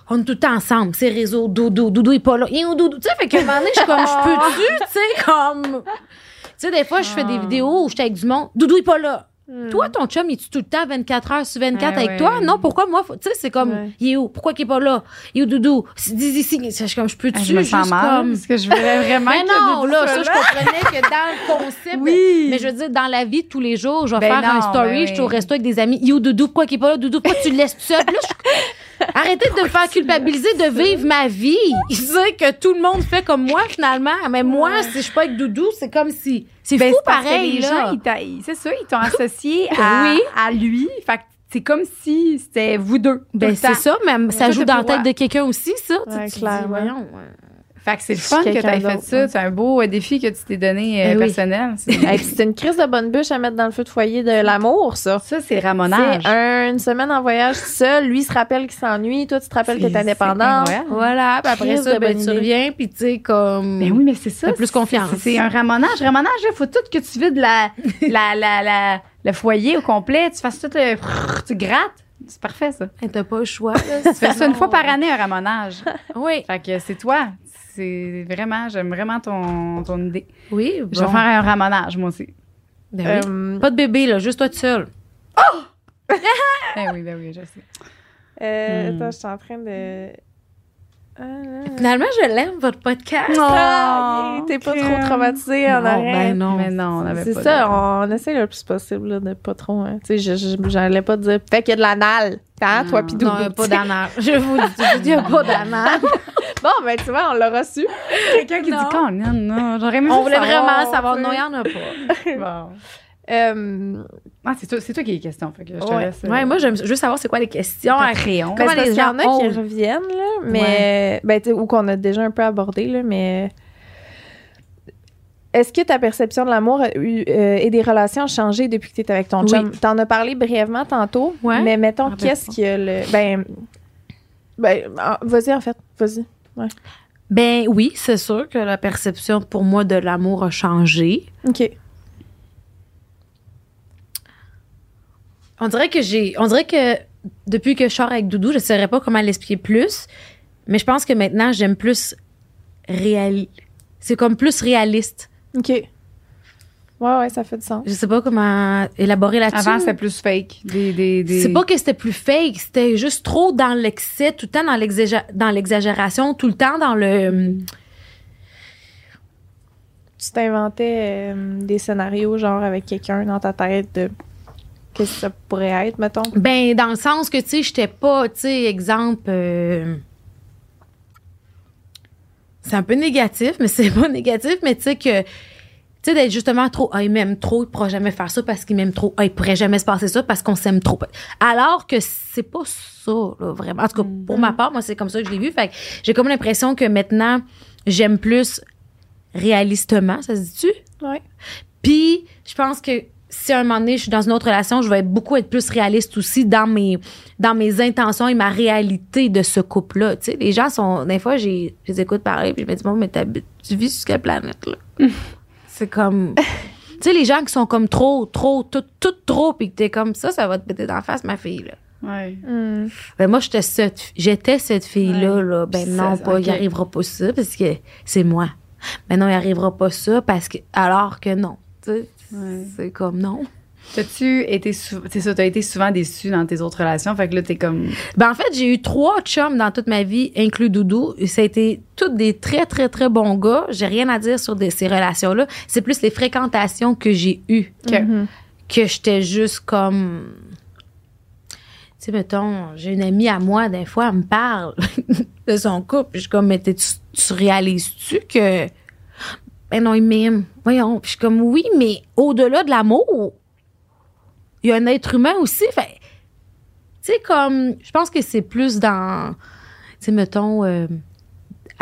on est tout le temps ensemble. C'est réseau, doudou, doudou est pas là. Où doudou? Tu sais, fait qu'à un moment donné, je suis comme, je peux-tu, tu sais, comme. Tu sais, des fois, je fais des vidéos où j'étais avec du monde. Doudou est pas là. Toi, ton chum, il est tout le temps 24 heures sur 24 Ah avec ouais. toi? Non, pourquoi moi? Tu sais, c'est comme, Ouais. il est où? Pourquoi qu'il est pas là? Il est où, Doudou? Dis ici. Comme, je peux-tu Ah, je me juste sens mal comme. parce que je voulais vraiment [laughs] Mais non, là, ça, je comprenais que dans le [laughs] concept. Oui. Mais je veux dire, dans la vie de tous les jours, je vais Ben faire un story, ben je suis au oui. resto avec des amis. Yo, Doudou, pourquoi qu'il est pas là? Doudou, pourquoi tu le laisses tout seul? Puis là, je- [laughs] Arrêtez de me faire culpabiliser de vivre ma vie. Sait que tout le monde fait comme moi, finalement. Mais moi, si je suis pas avec Doudou, c'est comme si. C'est Ben, fou pareil, les là. gens, c'est ça, ils t'ont associé [laughs] à, Oui. à lui. Fait que c'est comme si c'était vous deux. Ben, c'est ça, mais ça joue dans la tête de quelqu'un aussi, ça. Ouais, tu dis, voyons, ouais. Fait que c'est le fun que quelqu'un t'aies fait ça. ouais. C'est un beau euh, défi que tu t'es donné euh, oui. personnel. C'est- [laughs] Hey, [laughs] une crise de bonne bûche à mettre dans le feu de foyer de l'amour, ça. ça, c'est ramonage. C'est un- une semaine en voyage seul. Lui se rappelle qu'il s'ennuie. Toi, tu te rappelles que t'es indépendante. Voilà, puis après Crise ça, ben, tu reviens, puis tu sais, comme. Ben oui, mais c'est ça. T'as plus c'est- confiance. c'est- un ramonage. Ramonage, il faut tout que tu vides la, [laughs] la, la, la- le foyer au complet. Tu fasses tout le. Tu grattes. C'est parfait, ça. T'as pas le choix, là. Tu fais ça une fois par année, un ramonage. Oui. Fait que c'est toi. C'est vraiment, j'aime vraiment ton, ton idée. Oui, Je vais bon. faire un ramonage, moi aussi. Ben oui. Euh, Pas de bébé, là, juste toi tout seul. [laughs] Ben oui, ben oui, je sais. euh, Hmm. Attends, je suis en train de. Ah, Finalement, je l'aime, votre podcast. Ah, Oh, T'es pas trop traumatisé en Non, arrière. ben non. Mais non, on avait C'est ça, on, essaie le plus possible là, de pas trop. Hein. Tu sais, j'allais pas dire. Fait qu'il y a de l'anal. Hein, toi, Non. pis Non, Doudou. il n'y a pas [laughs] d'anal. Je vous le dis, il n'y a pas d'anal. [laughs] Bon, ben, tu vois, on l'a reçu. Quelqu'un qui dit quand non, non, j'aurais aimé On voulait savoir, vraiment savoir. Non, il n'y en a pas. [laughs] Bon. Euh, Ah, c'est toi, c'est toi qui as les questions. Fait que je te Ouais. laisse. euh, Ouais, moi, j'aime juste savoir c'est quoi les questions. Comment ben, c'est parce les qu'il y en gens a qui reviennent, là, mais. Ben, tu sais, ou qu'on a déjà un peu abordé, là, mais. Est-ce que ta perception de l'amour euh, et des relations a changé depuis que tu es avec ton Oui. chum? T'en as parlé brièvement tantôt, Ouais. mais mettons, me rappelle qu'est-ce qui a le. Ben. Ben, ah, vas-y, en fait, vas-y. Ben oui, c'est sûr que la perception pour moi de l'amour a changé. OK. On dirait que j'ai. On dirait que depuis que je sors avec Doudou, je ne saurais pas comment l'expliquer plus. Mais je pense que maintenant, j'aime plus réel. C'est comme plus réaliste. OK. Ouais, ouais, ça fait du sens. Je sais pas comment élaborer là-dessus. Avant, c'était plus fake. Des, des, des... C'est pas que c'était plus fake, c'était juste trop dans l'excès, tout le temps dans l'exagération, tout le temps dans le tu t'inventais euh, des scénarios, genre avec quelqu'un dans ta tête de qu'est-ce que ça pourrait être, mettons? Ben, dans le sens que, tu sais, j'étais pas, tu sais, exemple. euh, c'est un peu négatif, mais c'est [laughs] pas négatif, mais tu sais que. Tu sais, d'être justement trop, ah, il m'aime trop, il pourra jamais faire ça parce qu'il m'aime trop, ah, il pourrait jamais se passer ça parce qu'on s'aime trop. Alors que c'est pas ça, là, vraiment. En tout cas, pour ma part, moi, c'est comme ça que je l'ai vu. Fait que j'ai comme l'impression que maintenant, j'aime plus réalistement, ça se dit-tu? Ouais. Puis, je pense que si à un moment donné, je suis dans une autre relation, je vais beaucoup être plus réaliste aussi dans mes, dans mes intentions et ma réalité de ce couple-là. Tu sais, les gens sont. Des fois, je les écoute parler, puis je me dis, bon, mais tu vis sur quelle planète, là? [laughs] C'est comme. tu sais, les gens qui sont comme trop, trop, tout, tout trop, puis que t'es comme ça, ça va te péter d'en face, ma fille, là. Ouais. Hmm. Ben, moi, j'étais cette, j'étais cette fille-là, Ouais. là. Ben, Puis non, pas, il ok. arrivera pas ça, parce que c'est moi. Ben, non, il arrivera pas ça, parce que. Alors que non. Tu sais, Ouais. c'est comme non. T'as-tu été sou- c'est ça, t'as été souvent déçu dans tes autres relations, fait que là t'es comme Ben, en fait, j'ai eu trois chums dans toute ma vie, inclus Doudou. Et ça a été tous des très, très, très bons gars. J'ai rien à dire sur des- ces relations-là. C'est plus les fréquentations que j'ai eues que Mhm. que j'étais juste comme. Tu sais, mettons, j'ai une amie à moi, des fois, elle me parle [laughs] de son couple. Puis je suis comme, mais tu, tu réalises-tu que. Ben non, il m'aime. Voyons. Puis je suis comme, oui, mais au-delà de l'amour, il y a un être humain aussi. Fait. Tu sais, comme. Je pense que c'est plus dans. Tu sais, mettons. euh,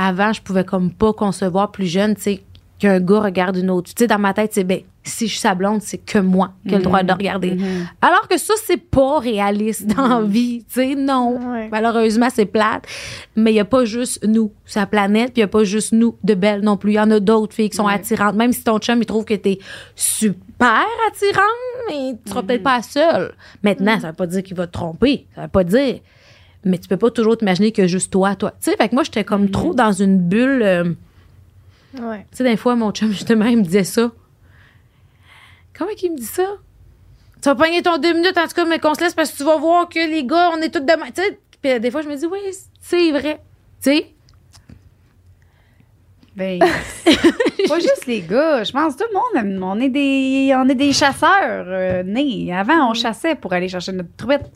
avant, je pouvais comme pas concevoir plus jeune, tu sais, qu'un gars regarde une autre. Tu sais, dans ma tête, c'est ben, si je suis sa blonde, c'est que moi qui ai le droit de le regarder. Mhm. Alors que ça, c'est pas réaliste dans la vie. Tu sais, non. Ouais. Malheureusement, c'est plate. Mais il y a pas juste nous, sa planète, puis il y a pas juste nous de belles non plus. Il y en a d'autres filles qui sont Ouais. attirantes. Même si ton chum, il trouve que t'es super attirante, mais tu seras peut-être pas seule. Maintenant, ça veut pas dire qu'il va te tromper. Ça veut pas dire. Mais tu peux pas toujours t'imaginer que juste toi, toi. Tu sais, fait que moi, j'étais comme trop dans une bulle. euh, Ouais. tu sais, des fois, mon chum, justement, il me disait ça. Comment qu'il me dit ça? Tu vas pogner ton deux minutes, en tout cas, mais qu'on se laisse parce que tu vas voir que les gars, on est tous demain. Tu sais, puis des fois, je me dis, oui, c'est vrai. Tu sais? Ben, [laughs] pas juste les gars. Je pense que tout le monde, on est des, on est des chasseurs euh, nés. Avant, on chassait pour aller chercher notre truite.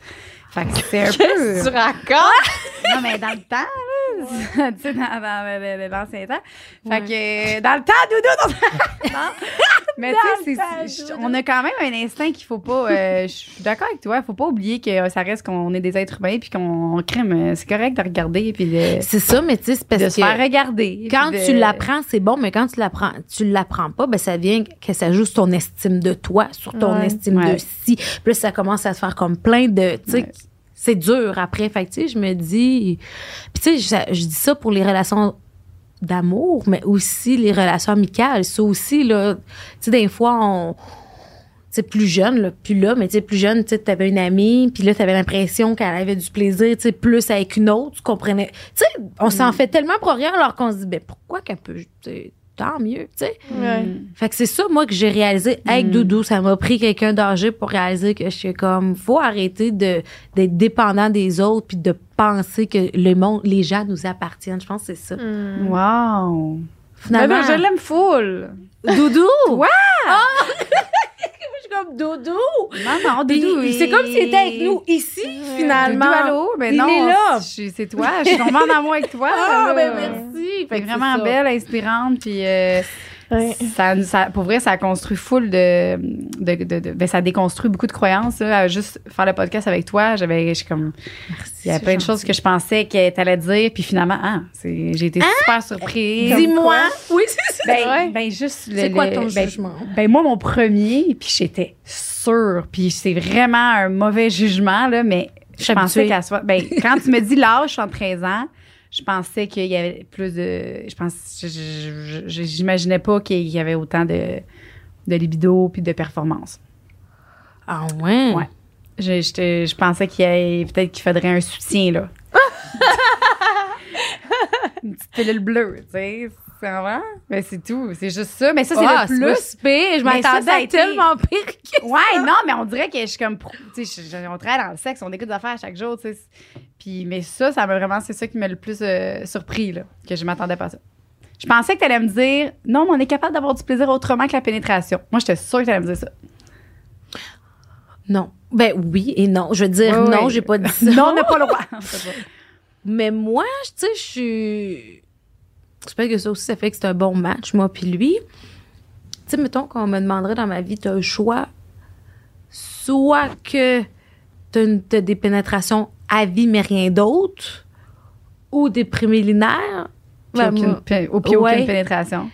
Fait que c'est un peu. Tu racontes? Non, mais dans le temps, là. [laughs] tu sais, dans, l'ancien temps. Fait que, euh, dans le temps, doudou, dans non. [laughs] Mais tu sais, on a quand même un instinct qu'il faut pas. euh, je suis d'accord avec toi. Faut pas oublier que ça reste qu'on est des êtres humains puis qu'on on crime. euh, C'est correct de regarder puis C'est ça, mais tu sais, c'est parce de que se faire regarder. quand de- tu l'apprends, c'est bon, mais quand tu l'apprends, tu l'apprends pas, ben ça vient que ça joue sur ton estime de toi, sur ton Ouais. estime Ouais. de si. Là, ça commence à se faire comme plein de, tu sais, Ouais. c'est dur après. Fait que, tu sais, je me dis, puis tu sais, je, je dis ça pour les relations d'amour, mais aussi les relations amicales. Ça aussi, là, tu sais, des fois, on. Tu sais, plus jeune, là, plus là, mais tu sais, plus jeune, tu sais, t'avais une amie, puis là, t'avais l'impression qu'elle avait du plaisir, tu sais, plus avec une autre, tu comprenais. Tu sais, on s'en fait tellement pour rien alors qu'on se dit, ben, pourquoi qu'elle peut, tu sais, tant mieux, tu sais. Ouais. Mm. Fait que c'est ça, moi, que j'ai réalisé avec Mm. Doudou. Ça m'a pris quelqu'un d'âgé pour réaliser que je suis comme, faut arrêter de, d'être dépendant des autres puis de penser que le monde, les gens nous appartiennent. Je pense que c'est ça. Hmm. Wow. Finalement, Ben là, je l'aime full. Doudou! Suis comme non, Puis Doudou. c'est comme s'il était avec nous ici, finalement. Doudou, allô? Ben Il non, est là. je- C'est toi. Je suis tombée en amour avec toi. Ah, là. ben merci! Fait Fait que vraiment belle, inspirante, puis euh, Ouais. ça, ça, pour vrai, ça a construit full de, de, de, de- ben, ça a déconstruit beaucoup de croyances. Là, à juste faire le podcast avec toi, j'avais, je suis comme, il y a plein de choses que je pensais que t'allais dire, puis finalement, ah, c'est, j'ai été super surprise. Dis-moi! Oui, c'est ça! Ben, Ouais. ben juste le, C'est quoi ton ben, jugement? ben moi mon premier puis j'étais sûre puis c'est vraiment un mauvais jugement là mais je pensais qu'elle soit ben quand tu me dis l'âge 13 ans je pensais qu'il y avait plus de je pense je- je- je- j'imaginais pas qu'il y avait autant de de libido puis de performance Ah ouais? Ouais. je, j'étais- je pensais qu'il y avait peut-être qu'il faudrait un soutien là [laughs] une petite pilule bleue tu sais c'est vrai mais c'est tout c'est juste ça mais ça c'est Ah, le pas plus pire. Je m'attendais à été- tellement pire que Ouais, non, mais on dirait que je suis comme. pro- Tu sais, je- je- on travaille dans le sexe, on écoute des affaires chaque jour, tu sais. Puis, mais ça, ça m'a vraiment. C'est ça qui m'a le plus euh, surpris, là. Que je m'attendais pas à ça. Je pensais que tu allais me dire non, mais on est capable d'avoir du plaisir autrement que la pénétration. Moi, j'étais sûre que tu allais me dire ça. Non. Ben oui et non. Je veux dire, non, j'ai pas dit [laughs] ça. non, on n'a pas le droit. [laughs] Mais moi, tu sais, je suis. J'espère que ça aussi, ça fait que c'est un bon match, moi puis lui. Tu sais, mettons qu'on me demanderait dans ma vie, t'as un choix. Soit que t'as, une- t'as des pénétrations à vie, mais rien d'autre, ou des préliminaires. Puis Ben, aucune moi, Ouais. aucune pénétration.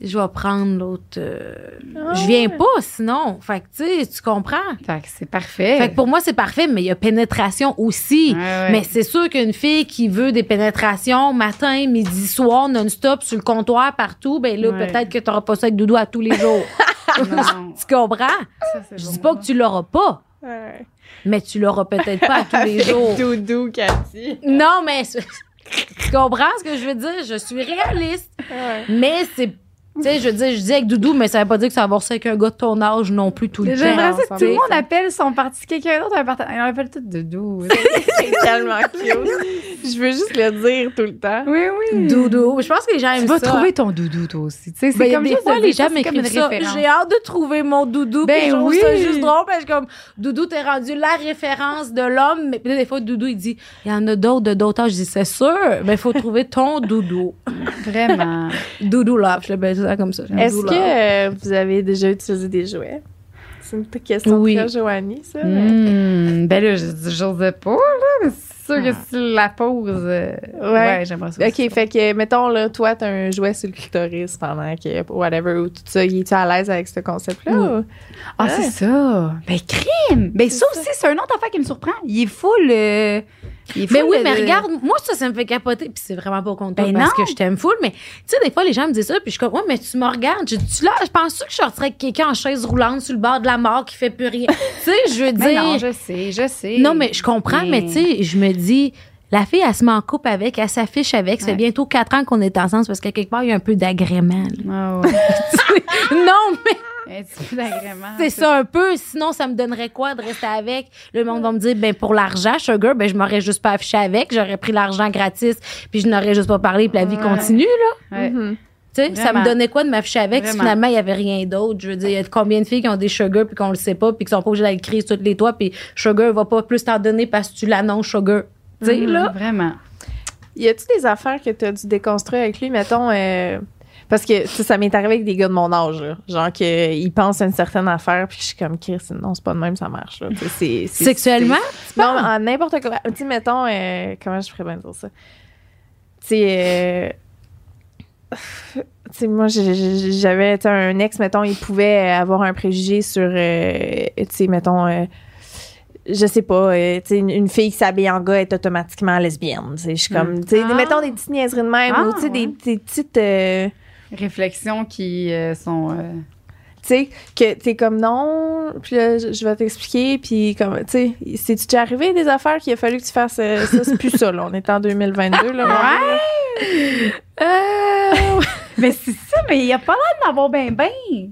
Je vais prendre l'autre. euh, Ah je viens pas sinon. Fait que, tu sais, tu comprends? Fait que c'est parfait. Fait que pour moi, c'est parfait, mais il y a pénétration aussi. Ouais. Mais c'est sûr qu'une fille qui veut des pénétrations matin, midi, soir, non-stop, sur le comptoir, partout, ben là, Ouais. peut-être que tu n'auras pas ça avec Doudou à tous les jours. [laughs] [laughs] Tu comprends? ça, Je bon. dis pas que tu l'auras pas, Ouais. mais tu l'auras peut-être pas à tous les [laughs] jours. Doudou, Cathy. Non, mais tu comprends ce que je veux dire? Je suis réaliste. Ouais. Mais c'est. Tu sais, je dire, je dis avec Doudou, mais ça veut pas dire que ça va avoir ça avec un gars de ton âge non plus tout le temps. J'aimerais ça que tout le tu monde appelle son parti quelqu'un d'autre un parti. On appelle tout de doux. [laughs] C'est tellement cute. Je veux juste le dire tout le temps. oui, oui. Doudou. Je pense que les gens Tu aiment vas ça. trouver ton doudou, toi aussi. Tu sais, c'est Ben, comme des juste fois, de les gens m'écrivent ça. J'ai hâte de trouver mon doudou. Ben je trouve oui. ça juste drôle parce que comme Doudou, t'es rendu la référence de l'homme. Mais des fois, Doudou, il dit, il y en a d'autres de d'autres âges. Je dis, c'est sûr. Mais il faut trouver ton doudou. Vraiment. [laughs] Doudou love. Je l'appelle ça comme ça. Est-ce que euh, vous avez déjà utilisé des jouets? C'est une petite question Oui. très Joanie, ça. mais- Hmm, ben là, je j'osais pas, là, mais c'est sûr que Ah. si la pause. euh, Ouais. ouais, j'aimerais ça. aussi. OK, fait que, mettons, là, toi, t'as un jouet sur le clitoris pendant que, whatever, ou tout ça, es-tu à l'aise avec ce concept-là? Oui. ou- Ah, c'est ça. Ben, crime. Ben, ça aussi, c'est un autre affaire qui me surprend. Il est full. euh, Mais oui, de- mais regarde, moi, ça, ça me fait capoter. Puis c'est vraiment pas contre toi Ben parce non. que je t'aime full. Mais tu sais, des fois, les gens me disent ça. Puis je suis comme, ouais, mais tu me regardes. Je dis, là, je pense que je sortirais avec quelqu'un en chaise roulante sur le bord de la mort qui fait plus rien? [laughs] tu sais, je veux Mais dire. non, je sais, je sais. Non, mais je comprends, mais, tu sais, je me dis, la fille, elle se met en couple avec, elle s'affiche avec. Ça fait bientôt quatre ans qu'on est ensemble parce qu'à quelque part, il y a un peu d'agrément. Ah ouais. [laughs] non, mais Un petit peu d'agrément. c'est ça un peu. Sinon, ça me donnerait quoi de rester avec? Le monde va me dire, ben, pour l'argent, Sugar, ben, je m'aurais juste pas affiché avec. J'aurais pris l'argent gratis, puis je n'aurais juste pas parlé, puis la vie Ouais. continue, là. Ouais. Mhm. Tu sais, ça me donnait quoi de m'afficher avec? Si finalement, il y avait rien d'autre? Je veux dire, il y a combien de filles qui ont des Sugar, puis qu'on le sait pas, puis qui sont pas obligées d'aller crier sur tous les toits, puis Sugar va pas plus t'en donner parce que tu l'annonces Sugar. Tu sais, Mhm, là. Vraiment. Y a-tu des affaires que t'as dû déconstruire avec lui, mettons, euh, parce que tu ça m'est arrivé avec des gars de mon âge, là. genre qu'ils pensent à une certaine affaire, puis je suis comme Chris, non, c'est pas de même, ça marche. Là. Tu sais, c'est- c'est- Sexuellement? c'est- Non, en n'importe quoi. Tu mettons, euh, comment je ferais bien dire ça? Tu sais, euh, tu sais, moi, j'avais un ex, mettons, il pouvait avoir un préjugé sur, euh, tu sais, mettons, euh, je sais pas, euh, tu sais, une, une fille qui s'habille en gars est automatiquement lesbienne. tu sais. Je suis comme, tu sais, Ah. mettons des petites niaiseries de même, Ah, ou tu sais, des, ouais. des petites. euh, Réflexions qui euh, sont. Sais, que t'es comme non, puis là, je vais t'expliquer, puis comme, tu sais, c'est-tu déjà arrivé des affaires qu'il a fallu que tu fasses euh, ça? C'est plus ça, là. On est en 2022, là. là. Euh, Mais c'est ça, mais il a pas l'air d'en avoir bien, bien. il,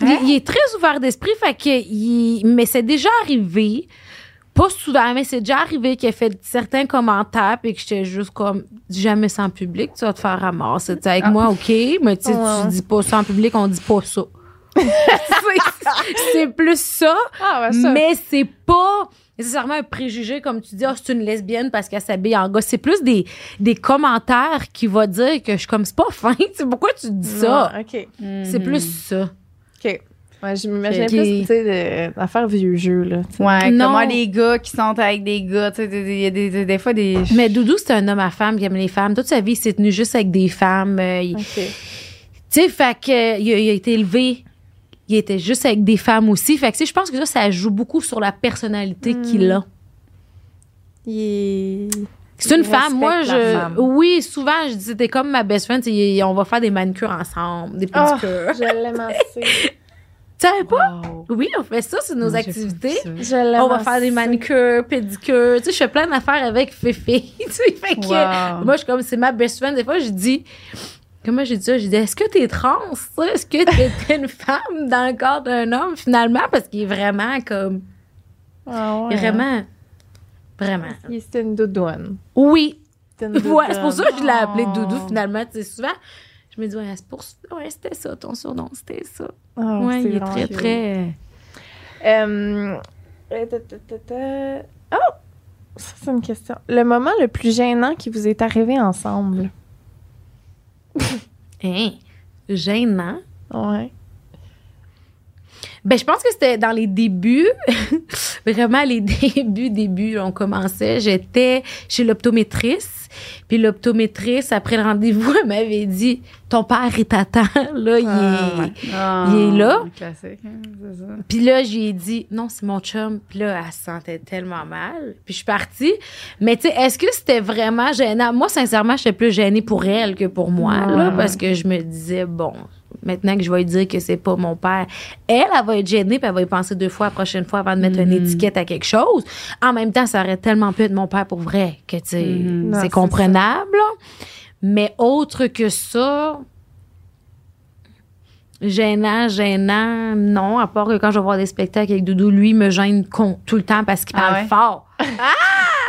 il est très ouvert d'esprit, fait que il- mais c'est déjà arrivé, pas souvent, mais c'est déjà arrivé qu'il a fait certains commentaires puis que j'étais juste comme jamais ça en public, tu vas te faire ramasser. Tu sais, avec Ah. moi, ok, mais tu sais, Ouais. tu dis pas ça en public, on dit pas ça. [laughs] C'est- plus ça, Ah, ça. mais c'est pas nécessairement un préjugé comme tu dis, Ah, c'est une lesbienne parce qu'elle s'habille en gars. C'est plus des, des commentaires qui vont dire que je suis comme c'est pas fin. [laughs] Pourquoi tu dis ça? C'est Mhm. plus ça. OK. Ouais, je m'imaginais plus, tu sais, d'affaires vieux jeux, là. Ouais, Non. comment les gars qui sont avec des gars, tu sais, des- des- il y a des, des, des fois des. Mais Doudou, c'est un homme à femme qui aime les femmes. Toute sa vie, il s'est tenu juste avec des femmes. Euh, il-. Tu sais, fait que, il, a, il a été élevé. Il était juste avec des femmes aussi. Fait que, tu sais, je pense que ça, ça joue beaucoup sur la personnalité Mm. qu'il a. Il. C'est une Il femme. Moi, je. femme. Oui, souvent, je dis, c'était comme ma best friend. tu sais, On va faire des manucures ensemble, des Ah, pédicures. je l'aime assez. [laughs] Tu savais pas? Wow. Oui, on fait ça, c'est nos activités. Je On va faire des assez. manucures, pédicures. Tu sais, je fais plein d'affaires avec Fifi. [laughs] tu sais, fait que. Moi, je suis comme, c'est ma best friend. Des fois, je dis, comment j'ai dit ça? J'ai dit, est-ce que t'es trans? ça? Est-ce que t'es [laughs] une femme dans le corps d'un homme, finalement? Parce qu'il est vraiment comme, Ah, ouais. est vraiment, vraiment. Il- C'est une doudoune. Oui. [laughs] Ouais, c'est pour ça que je l'ai appelé Oh. Doudou finalement. Tu sais, souvent, je me dis, ouais, c'est pour ouais, c'était ça, ton surnom, c'était ça. Ah, ouais, il est très, très. Euh. Oh! Ça, c'est une question. Le moment le plus gênant qui vous est arrivé ensemble? [laughs] Hein, gênant? Ouais. Ben, je pense que c'était dans les débuts, [laughs] vraiment les [laughs] débuts, débuts, on commençait. J'étais chez l'optométrice, puis l'optométrice, après le rendez-vous, elle m'avait dit Ton père, il t'attend, là, il Ah, est. Ah, Il est là. Classique, hein, c'est ça. Puis là, je lui ai dit Non, c'est mon chum. Puis là, elle se sentait tellement mal. Puis je suis partie. Mais tu sais, est-ce que c'était vraiment gênant? Moi, sincèrement, j'étais plus gênée pour elle que pour moi, là, parce que je me disais Bon. Maintenant que je vais lui dire que c'est pas mon père, elle, elle va être gênée puis elle va y penser deux fois la prochaine fois avant de mettre une Mhm. étiquette à quelque chose. En même temps, ça aurait tellement pu être mon père pour vrai que, tu sais, Mhm. Non, c'est comprenable. là. Mais autre que ça, gênant, gênant, non, à part que quand je vais voir des spectacles avec Doudou, lui, il me gêne con, tout le temps parce qu'il Ah parle ouais? fort. [laughs]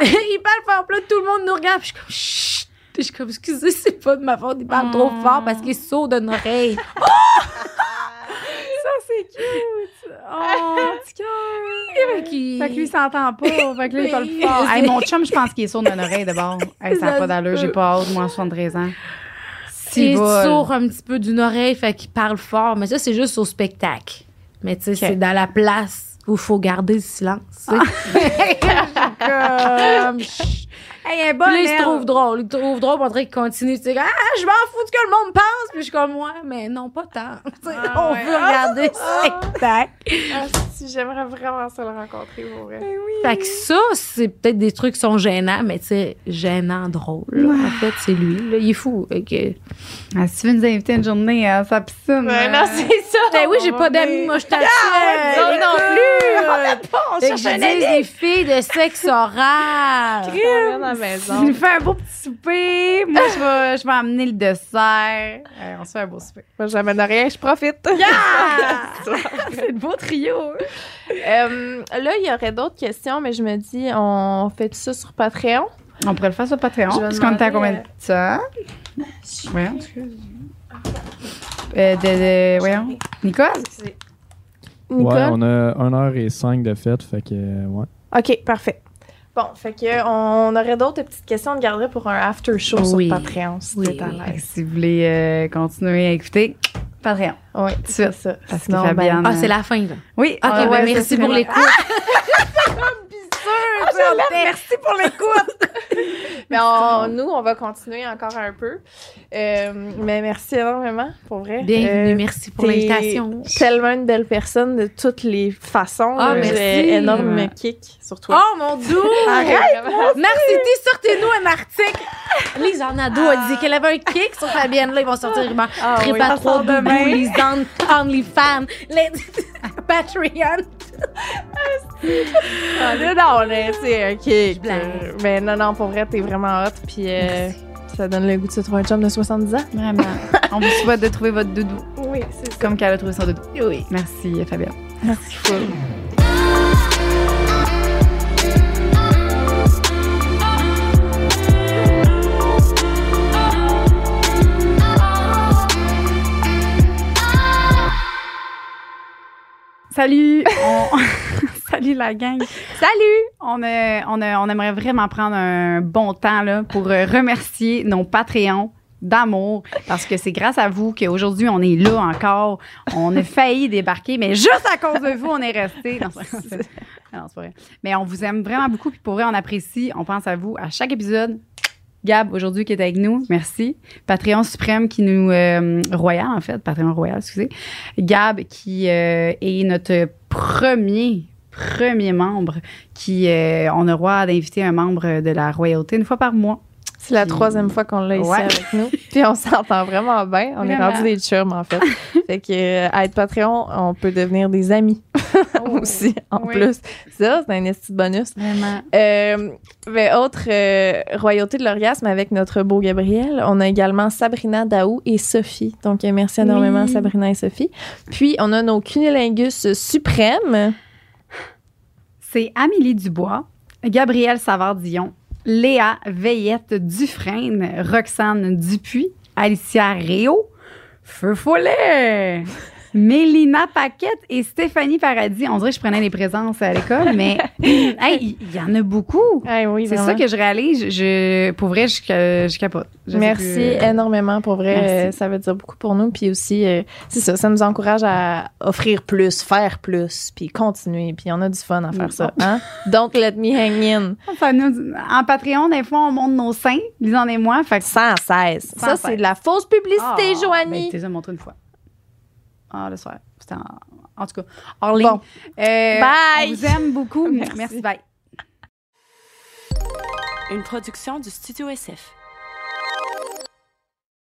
il parle fort, là, tout le monde nous regarde, puis je suis comme. Puis Je suis comme, excusez, c'est pas de ma faute, il parle trop Mm. fort parce qu'il est sourd d'une oreille. [laughs] Ça, c'est cute. Oh, petit cœur. Qu'il- Fait que lui, il s'entend pas. Fait que là, il parle [laughs] fort. c'est- Hey, mon chum, je pense qu'il est sourd d'une oreille d'abord. Hey, ça n'a pas d'allure. J'ai pas hâte, moi, à 73 ans. Il est bol. sourd un petit peu d'une oreille, fait qu'il parle fort. Mais ça, c'est juste au spectacle. Mais tu sais, c'est dans la place où il faut garder le silence. sais. [laughs] Comme. Hey, Puis bonne, là, il se trouve drôle. Il se trouve drôle pour qu'il continue. Tu sais, ah, je m'en fous de ce que le monde pense. Puis je suis comme, ouais, mais non, pas tant. [laughs] Tu sais, Ah on ouais. veut regarder [laughs] le spectacle. Ah, si, j'aimerais vraiment ça le rencontrer, pour vrai. Fait que ça, c'est peut-être des trucs qui sont gênants, mais tu sais, gênant drôle. là. En fait, c'est lui. Là, il est fou. Que- Ah, si tu veux nous inviter une journée à sa piscine. Ouais, euh, non, c'est ça. Ben oui, j'ai pas d'amis, moi, je t'assure. non, non plus. on cherche un dis ami. des filles de sexe oral. Dans la Tu maison. nous fais un beau petit souper. Moi, je vais, je vais amener le dessert. Euh, on se fait un beau souper. Moi, j'amène rien, je profite. [laughs] [laughs] c'est le beau trio. Euh, là, il y aurait d'autres questions, mais je me dis, on fait ça sur Patreon. On pourrait le faire sur Patreon. Je Parce qu'on était à combien de temps? Voyons, excuse. Euh, de, de, voyons. Nicole? Nicole? Ouais, on a 1h05 de fête, fait que, euh, ouais. OK, parfait. Bon, fait que on aurait d'autres petites questions, on le garderait pour un after show Oui. sur Patreon, si Oui, à oui. Si vous voulez euh, continuer à écécouter, Patreon. Oui, c'est ça. Parce que Sinon, ben, Fabienne- Ah, c'est la fin, là. Oui. OK, ah, ben merci pour [laughs] l'écoute. Merci pour l'écoute. [laughs] Mais on- nous, on va continuer encore un peu. Euh, mais merci énormément, pour vrai. Bienvenue, Euh, merci pour l'invitation. Tellement une belle personne de toutes les façons. Ah. J'ai énorme Ouais. kick sur toi. Oh, mon Dieu! Arrête! Narcity, sortez-nous un article. Lise Arnaud a dit qu'elle avait un kick sur Fabienne. Là, ils vont sortir. Vont Ah oui, trop sort demain. on OnlyFans. Les [laughs] Patreon. Ah, non, là, tu sais. Je Mais non, non, pour vrai, t'es vraiment hot. Puis euh, ça donne le goût de se trouver un chum de 70 ans. Vraiment. On vous souhaite de trouver votre doudou Oui, c'est ça. comme qu'elle a trouvé son doudou. Oui. Merci, Fabienne. Merci full. Salut! [laughs] On- [laughs] Salut la gang! Salut! On, on, on aimerait vraiment prendre un bon temps là, pour euh, remercier nos Patreons d'amour parce que c'est grâce à vous qu'aujourd'hui on est là encore. On a failli débarquer, mais juste à cause de vous, on est resté. Non, c'est c'est- [laughs] non, c'est pas vrai. Mais on vous aime vraiment beaucoup puis pour vrai, on apprécie. On pense à vous à chaque épisode. Gab, aujourd'hui, qui est avec nous, merci. Patreon suprême qui nous... euh, royal, en fait. Patreon royal, excusez. Gab, qui euh, est notre premier, premier membre qui... euh, on a droit d'inviter un membre de la royauté une fois par mois. C'est la troisième fois qu'on l'a ici Ouais. avec nous. [laughs] Puis on s'entend vraiment bien. On est rendu des chums, en fait. [laughs] fait que euh, à être Patreon, on peut devenir des amis [laughs] aussi, en Oui. plus. Ça, c'est un esti de bonus. Vraiment. Euh, mais autre euh, royauté de l'orgasme avec notre beau Gabriel, on a également Sabrina Daou et Sophie. Donc, merci énormément Oui. Sabrina et Sophie. Puis, on a nos cunilingus suprêmes. C'est Amélie Dubois, Gabriel Savard-Dion, Léa Veillette Dufresne, Roxane Dupuis, Alicia Réau, Feu Follet, Mélina Paquette et Stéphanie Paradis. On dirait que je prenais les présences à l'école, mais [laughs] hey, il y en a beaucoup. Oui, C'est ça que je réalise. Je, pour vrai, je, je capote. Je Merci euh, énormément pour vrai. Euh, Ça veut dire beaucoup pour nous. Puis aussi, euh, c'est ça, ça nous encourage à offrir plus, faire plus, puis continuer. Puis on a du fun à faire ça. Hein? Don't let me hang in. Ça nous- en Patreon, des fois, on monte nos seins, Lisanne et moi. Fait que Sans cesse. Ça, Sans c'est de la fausse publicité, Ben, Joanie. tu les as montré une fois. Ah, le soir. C'était en, en tout cas. hors ligne. Bon. Euh, Bye. On vous aime beaucoup. [laughs] Merci. Merci. Bye. Une production du Studio SF.